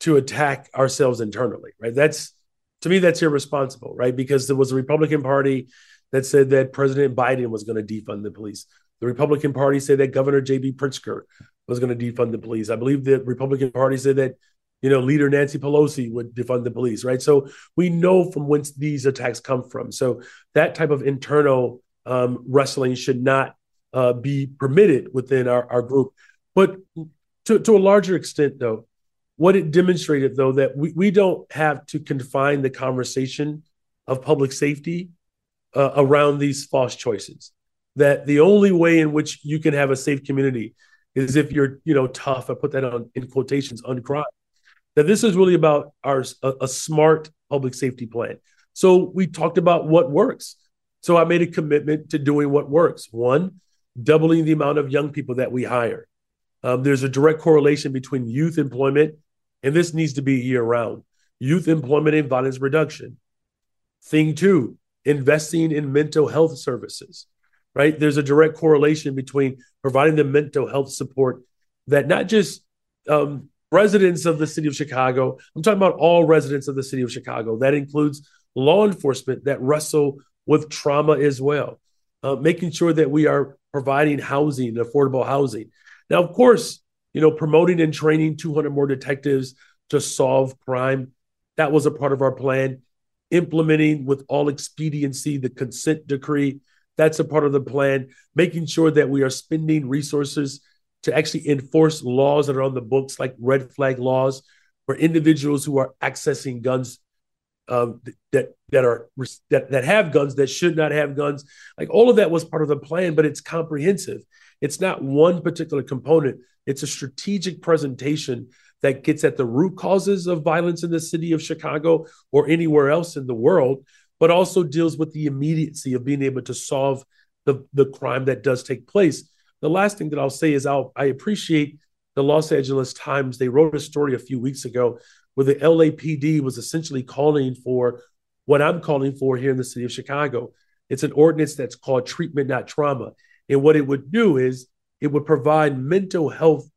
to attack ourselves internally, right? That's to me that's irresponsible, right? Because there was a Republican Party that said that President Biden was going to defund the police. The Republican Party said that Governor J.B. Pritzker was going to defund the police. I believe the Republican Party said that, you know, leader Nancy Pelosi would defund the police, right? So we know from whence these attacks come from. So that type of internal um, wrestling should not uh, be permitted within our, our group. But to, to a larger extent, though, what it demonstrated, though, that we, we don't have to confine the conversation of public safety uh, around these false choices that the only way in which you can have a safe community is if you're, you know, tough. I put that on in quotations on crime. That this is really about our a, a smart public safety plan. So we talked about what works. So I made a commitment to doing what works. One, doubling the amount of young people that we hire. Um, there's a direct correlation between youth employment, and this needs to be year round. Youth employment and violence reduction. Thing two, investing in mental health services right? There's a direct correlation between providing the mental health support that not just um, residents of the city of Chicago, I'm talking about all residents of the city of Chicago. That includes law enforcement that wrestle with trauma as well, uh, making sure that we are providing housing, affordable housing. Now, of course, you know, promoting and training 200 more detectives to solve crime. That was a part of our plan. Implementing with all expediency the consent decree that's a part of the plan, making sure that we are spending resources to actually enforce laws that are on the books, like red flag laws for individuals who are accessing guns um, that that are that, that have guns that should not have guns. Like all of that was part of the plan, but it's comprehensive. It's not one particular component. It's a strategic presentation that gets at the root causes of violence in the city of Chicago or anywhere else in the world, but also deals with the immediacy of being able to solve the, the crime that does take place. The last thing that I'll say is I'll, I appreciate the Los Angeles Times. They wrote a story a few weeks ago where the LAPD was essentially calling for what I'm calling for here in the city of Chicago. It's an ordinance that's called treatment, not trauma. And what it would do is it would provide mental health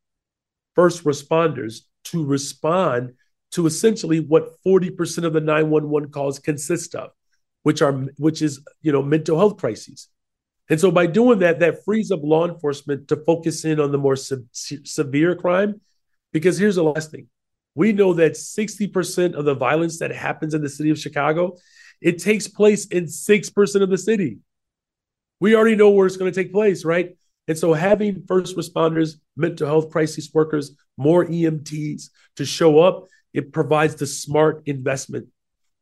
first responders to respond to essentially what 40% of the 911 calls consist of which are which is you know mental health crises. And so by doing that, that frees up law enforcement to focus in on the more se- severe crime. Because here's the last thing: we know that 60% of the violence that happens in the city of Chicago, it takes place in six percent of the city. We already know where it's going to take place, right? And so having first responders, mental health crisis workers, more EMTs to show up, it provides the smart investment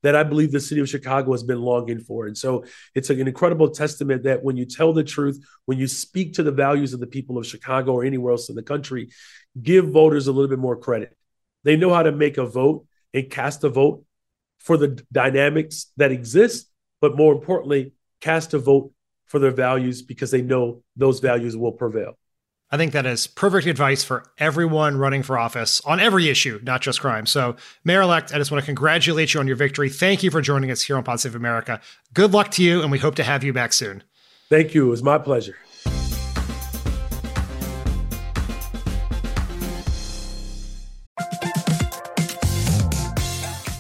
that I believe the city of Chicago has been longing for. And so it's an incredible testament that when you tell the truth, when you speak to the values of the people of Chicago or anywhere else in the country, give voters a little bit more credit. They know how to make a vote and cast a vote for the dynamics that exist, but more importantly, cast a vote for their values because they know those values will prevail. I think that is perfect advice for everyone running for office on every issue, not just crime. So, Mayor elect, I just want to congratulate you on your victory. Thank you for joining us here on Pod Save America. Good luck to you, and we hope to have you back soon. Thank you. It was my pleasure.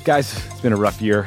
Guys, it's been a rough year.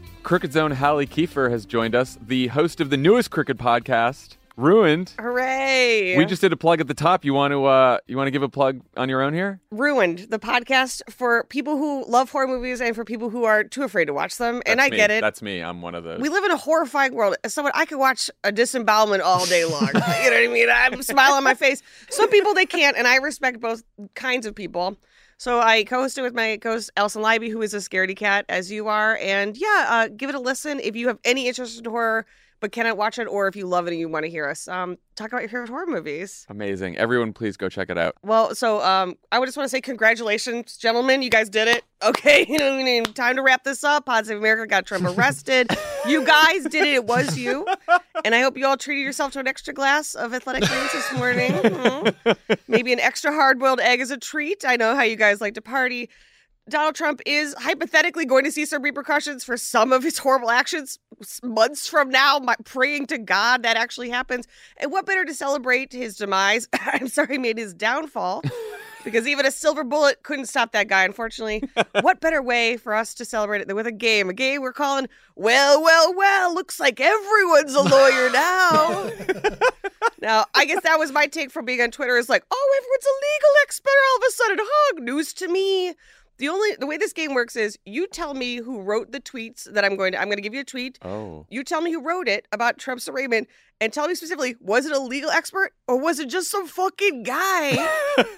Crooked Zone Halle Kiefer has joined us, the host of the newest Crooked podcast, Ruined. Hooray! We just did a plug at the top. You want to uh, you want to give a plug on your own here? Ruined, the podcast for people who love horror movies and for people who are too afraid to watch them. and I me. get it. That's me. I'm one of those. we live in a horrifying world. As someone, I could watch a disembowelment all day long. *laughs* you know what I mean? I'm smile on my face. Some people they can't, and I respect both kinds of people. So I co-hosted with my co-host Alison Leiby, who is a scaredy cat as you are, and yeah, uh, give it a listen if you have any interest in horror but cannot watch it, or if you love it and you want to hear us um, talk about your favorite horror movies. Amazing. Everyone, please go check it out. Well, so um, I would just want to say congratulations, gentlemen. You guys did it. *laughs* Okay, you know, what I mean, time to wrap this up. Pod Save America got Trump arrested. you guys did it. It was you. And I hope you all treated yourself to an extra glass of athletic greens this morning. Mhm. Maybe an extra hard-boiled egg as a treat. I know how you guys like to party. Donald Trump is hypothetically going to see some repercussions for some of his horrible actions months from now. My, praying to God that actually happens. And what better to celebrate his demise? *laughs* I'm sorry, made his downfall. Because even a silver bullet couldn't stop that guy, unfortunately. what better way for us to celebrate it than with a game? A game we're calling, well, well, well, looks like everyone's a lawyer now. now, I guess that was my take from being on Twitter is like, oh, everyone's a legal expert all of a sudden. Hug, news to me. The only the way this game works is you tell me who wrote the tweets that I'm going to I'm going to give you a tweet. Oh. You tell me who wrote it about Trump's arraignment and tell me specifically was it a legal expert or was it just some fucking guy?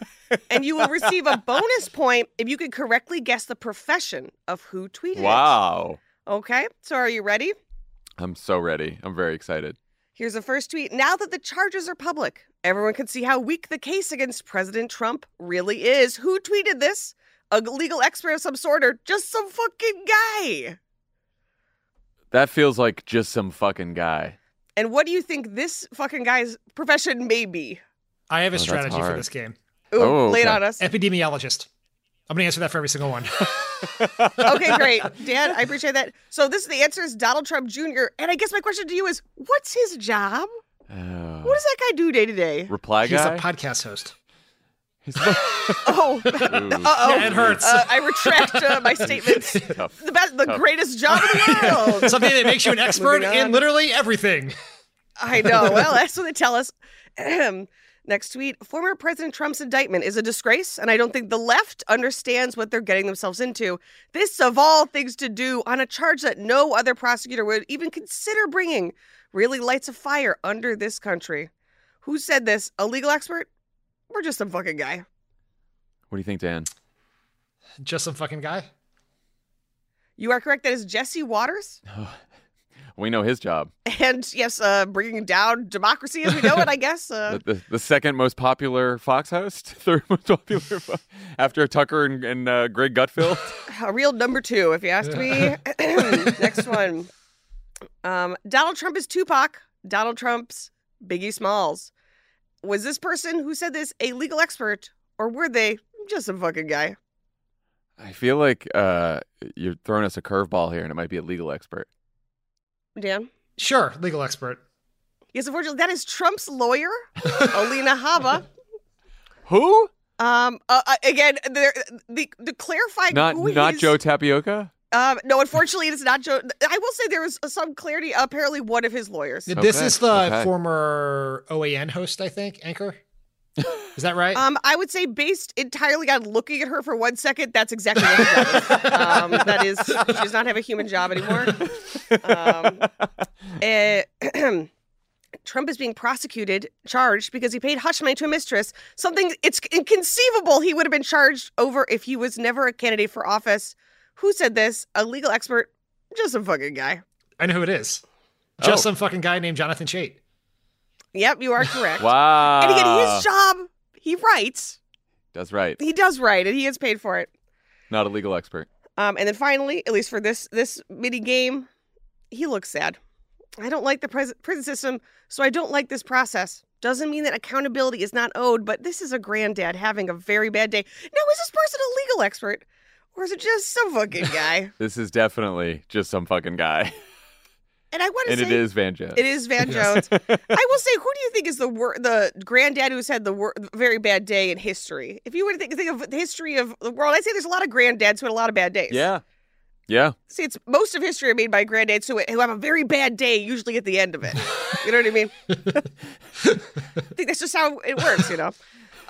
*laughs* and you will receive a bonus point if you can correctly guess the profession of who tweeted Wow. it. Okay? So are you ready? I'm so ready. I'm very excited. Here's the first tweet. Now that the charges are public, everyone can see how weak the case against President Trump really is. Who tweeted this? A legal expert of some sort or just some fucking guy? That feels like just some fucking guy. And what do you think this fucking guy's profession may be? I have a Oh, strategy for this game. Ooh, Oh, lay it okay. on us. Epidemiologist. I'm going to answer that for every single one. *laughs* okay, great. Dan, I appreciate that. So this is the answer is Donald Trump Jr. And I guess my question to you is what's his job? Oh. What does that guy do day to day? Reply He's guy? a podcast host. He's *laughs* Oh, *laughs* uh-oh. Yeah, it hurts. Uh, I retract uh, my *laughs* statements. Tough. The best, the greatest job in the world. Something that makes you an expert in literally everything. I know. Well, that's what they tell us. Next tweet Former President Trump's indictment is a disgrace, and I don't think the left understands what they're getting themselves into. This, of all things to do, on a charge that no other prosecutor would even consider bringing, really lights a fire under this country. Who said this? A legal expert? Or just some fucking guy? What do you think, Dan? Just some fucking guy. You are correct. That is Jesse Watters. *laughs* we know his job. And yes, uh, bringing down democracy as we know it, I *laughs* guess. Uh, The, the, the second most popular Fox host, *laughs* third most popular Fo- after Tucker and, and uh, Greg Gutfeld. a real number two, if you ask me. Next one. Um, Donald Trump is Tupac. Donald Trump's Biggie Smalls. Was this person who said this a legal expert, or were they just some fucking guy? I feel like uh, you're throwing us a curveball here, and it might be a legal expert. Dan? Sure, legal expert. Yes, unfortunately, that is Trump's lawyer, Alina Habba. *laughs* Who? Um, uh, uh, again, there, the the clarifying Not who not he's- Joe Tacopina. Um, no, unfortunately, it's not Joe. I will say there was some clarity. Apparently, one of his lawyers. This is the okay. former OAN host, I think, anchor. *laughs* Is that right? Um, I would say based entirely on looking at her for one second, that's exactly what her job is. Um, that is, she does not have a human job anymore. Um, eh, *clears throat* Trump is being prosecuted, charged because he paid hush money to a mistress. Something it's inconceivable he would have been charged over if he was never a candidate for office. Who said this? A legal expert, just a fucking guy. I know who it is. Just Oh. some fucking guy named Jonathan Chait. Yep, you are correct. *laughs* Wow. And again, his job, he writes. That's right. He does write, and he gets paid for it. Not a legal expert. Um, and then finally, at least for this this mini game, he looks sad. I don't like the pres- prison system, so I don't like this process. Doesn't mean that accountability is not owed, but this is a granddad having a very bad day. Now, is this person a legal expert, or is it just some fucking guy? *laughs* This is definitely just some fucking guy, And I want to and say it is Van Jones. it is Van Jones. *laughs* I will say, who do you think is the wor- the granddad who's had the wor- very bad day in history? If you were to think, think of the history of the world, I'd say there's a lot of granddads who had a lot of bad days. Yeah. Yeah. See, it's most of history are made by granddads who, who have a very bad day, usually at the end of it. You know what I mean? I *laughs* think that's just how it works, you know.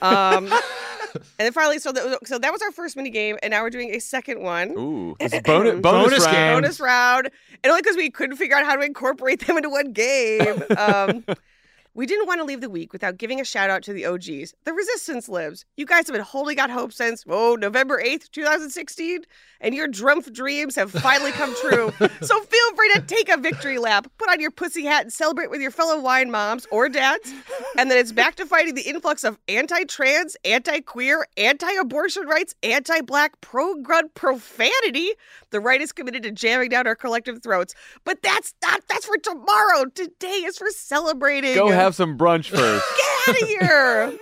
Um, *laughs* and then finally, so that, so that was our first mini game, and now we're doing a second one. Ooh. This is bonus, *laughs* bonus, Bonus round. Bonus round, and only because we couldn't figure out how to incorporate them into one game. Um, *laughs* we didn't want to leave the week without giving a shout out to the OGs. The Resistance lives. You guys have been holding out hope since, oh, November 8th, 2016, and your drumpf dreams have finally come true. *laughs* so feel free to take a victory lap, put on your pussy hat, and celebrate with your fellow wine moms or dads. And then it's back to fighting the influx of anti trans, anti queer, anti abortion rights, anti black, pro gun profanity. The right is committed to jamming down our collective throats. But that's not, that's for tomorrow. Today is for celebrating. Go have some brunch first. Get out of here.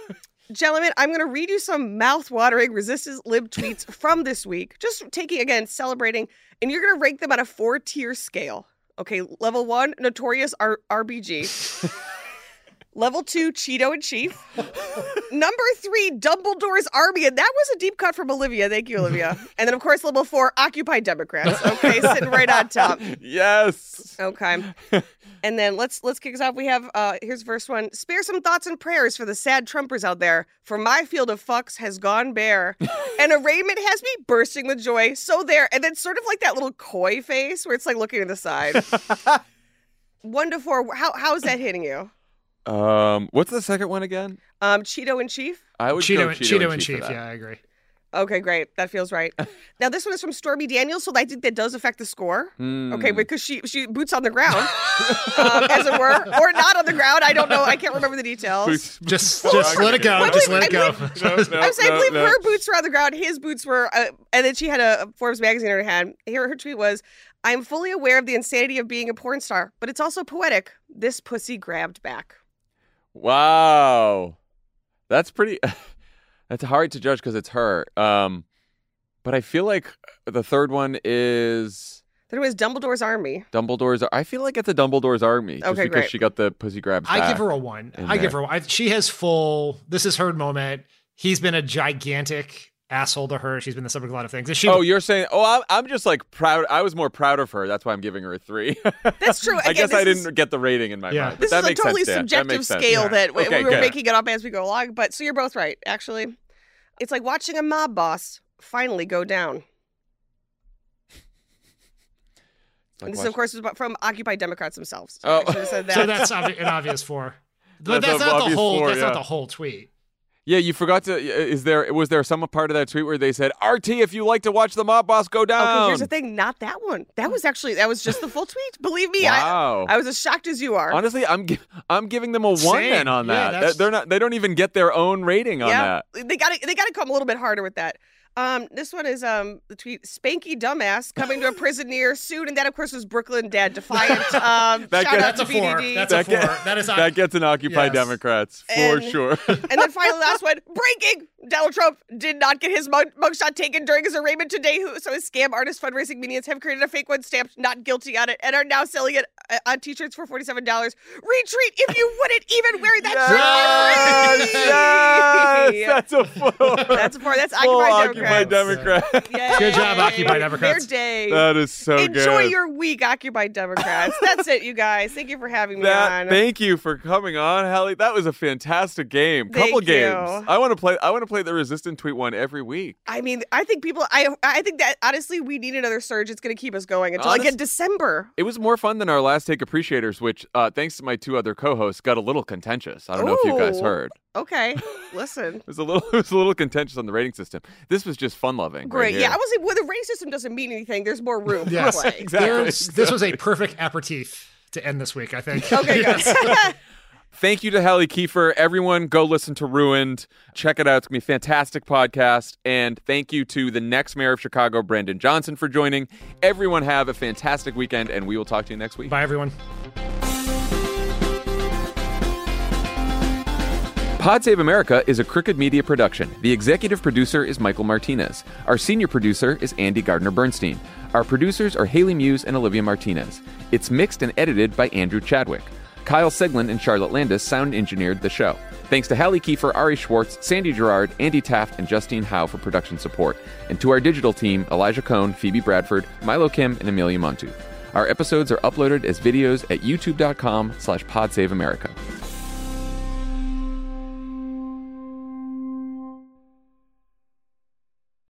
Gentlemen, I'm going to read you some mouth-watering resistance lib tweets from this week. Just taking again, celebrating, and you're going to rank them on a four-tier scale. Okay, level one, notorious R- RBG. *laughs* level two, Cheeto in chief. Number three, Dumbledore's army, and that was a deep cut from Olivia. Thank you, Olivia. *laughs* and then, of course, level four, Occupy Democrats. Okay, sitting right on top. yes. Okay. and then let's let's kick us off. We have uh here's verse one. Spare some thoughts and prayers for the sad Trumpers out there. For my field of fucks has gone bare. *laughs* and arraignment has me bursting with joy. So there. And then sort of like that little coy face where it's like looking to the side. *laughs* one to four. How how is that hitting you? Um, what's the second one again? Um, Cheeto in chief. I would Cheeto, go and- Cheeto, Cheeto in in chief. chief. Yeah, I agree. Okay, great. That feels right. *laughs* now this one is from Stormy Daniels, so I think that does affect the score. Hmm. Okay, because she she boots on the ground, *laughs* um, as it were, or not on the ground. I don't know. I can't remember the details. Just, just *laughs* let it go. Wait, Just wait, let it I go. No, no, I'm saying, I believe no. her boots were on the ground. His boots were, uh, and then she had a Forbes magazine in her hand. Here, her tweet was, "I'm fully aware of the insanity of being a porn star, but it's also poetic. This pussy grabbed back." Wow, that's pretty. *laughs* That's hard to judge because it's her. Um, but I feel like the third one is Then it was Dumbledore's army. Dumbledore's. I feel like it's a Dumbledore's army just Okay, because great. she got the pussy grabs. I give her a one. in I give there. her. A, I, she has full. This is her moment. He's been a gigantic asshole to her. She's been the subject of a lot of things. And she. Oh, you're saying? Oh, I'm, I'm just like proud. I was more proud of her. That's why I'm giving her a three. *laughs* That's true. I guess I didn't is- get the rating in my Yeah. mind. But This that is a totally sense, Dan. That subjective scale Yeah. that we, Okay, we were good. making it up as we go along. But so you're both right, actually. It's like watching a mob boss finally go down. Like and this, watch- of course, is from Occupy Democrats themselves. So Oh. I should have said that. so that's an obvious four. *laughs* But That's that's, not the whole. four, that's yeah. not the whole tweet. Yeah, you forgot to. Is there was there some part of that tweet where they said, "RT, if you like to watch the mob boss go down"? Okay, here's the thing. Not that one. That was actually that was just the full tweet. Believe me, Wow. I, I was as shocked as you are. Honestly, I'm gi- I'm giving them a one Same. then on that. that's- They're not. They don't even get their own rating on yeah, that. they got to they got to come a little bit harder with that. Um, this one is um the tweet Spanky dumbass coming to a prison near soon, and that of course was Brooklyn Dad Defiant. *laughs* Um, That shout gets- out That's a to four. BDD. That's a That get- That is That gets an Occupy Yes. Democrats for And- sure. and then finally, last one breaking: Donald Trump did not get his mug- mugshot taken during his arraignment today. Who so his scam artist fundraising minions have created a fake one stamped "not guilty" on it, and are now selling it uh, on T-shirts for forty seven dollars. Retreat if you wouldn't even wear that yes, shirt. yes, that's a four. *laughs* That's a four. That's Full Occupy Occupy Democrats. Democrat. Yay. Good job, Occupy Democrats. Their day. that is so Enjoy good. your week, Occupy Democrats. That's it, you guys. Thank you for having me That, on. thank you for coming on, Halle. That was a fantastic game. Couple you. games. I want to play. I want to play the resistant tweet one every week. I mean, I think people. I I think that honestly, we need another surge. It's going to keep us going until like in December. It was more fun than our last take appreciators, which, uh, thanks to my two other co-hosts, got a little contentious. I don't know if you guys heard. Okay, *laughs* listen. It was a little. *laughs* It was a little contentious on the rating system. This was just fun loving. Great. yeah, I was like, well, the rating system doesn't mean anything. There's more room Yes, to play. exactly. There's- This was a perfect aperitif to end this week, I think. Okay, good. *laughs* Thank you to Halle Kiefer. Everyone, go listen to Ruined. Check it out. It's going to be a fantastic podcast. And thank you to the next mayor of Chicago, Brandon Johnson, for joining. Everyone, have a fantastic weekend, and we will talk to you next week. Bye, everyone. Pod Save America is a Crooked Media production. The executive producer is Michael Martinez. Our senior producer is Andy Gardner Bernstein. Our producers are Haley Muse and Olivia Martinez. It's mixed and edited by Andrew Chadwick. Kyle Seglin and Charlotte Landis sound engineered the show. Thanks to Halle Kiefer, Ari Schwartz, Sandy Gerard, Andy Taft, and Justine Howe for production support. And to our digital team, Elijah Cohn, Phoebe Bradford, Milo Kim, and Amelia Montooth. Our episodes are uploaded as videos at youtube.com slash podsaveamerica.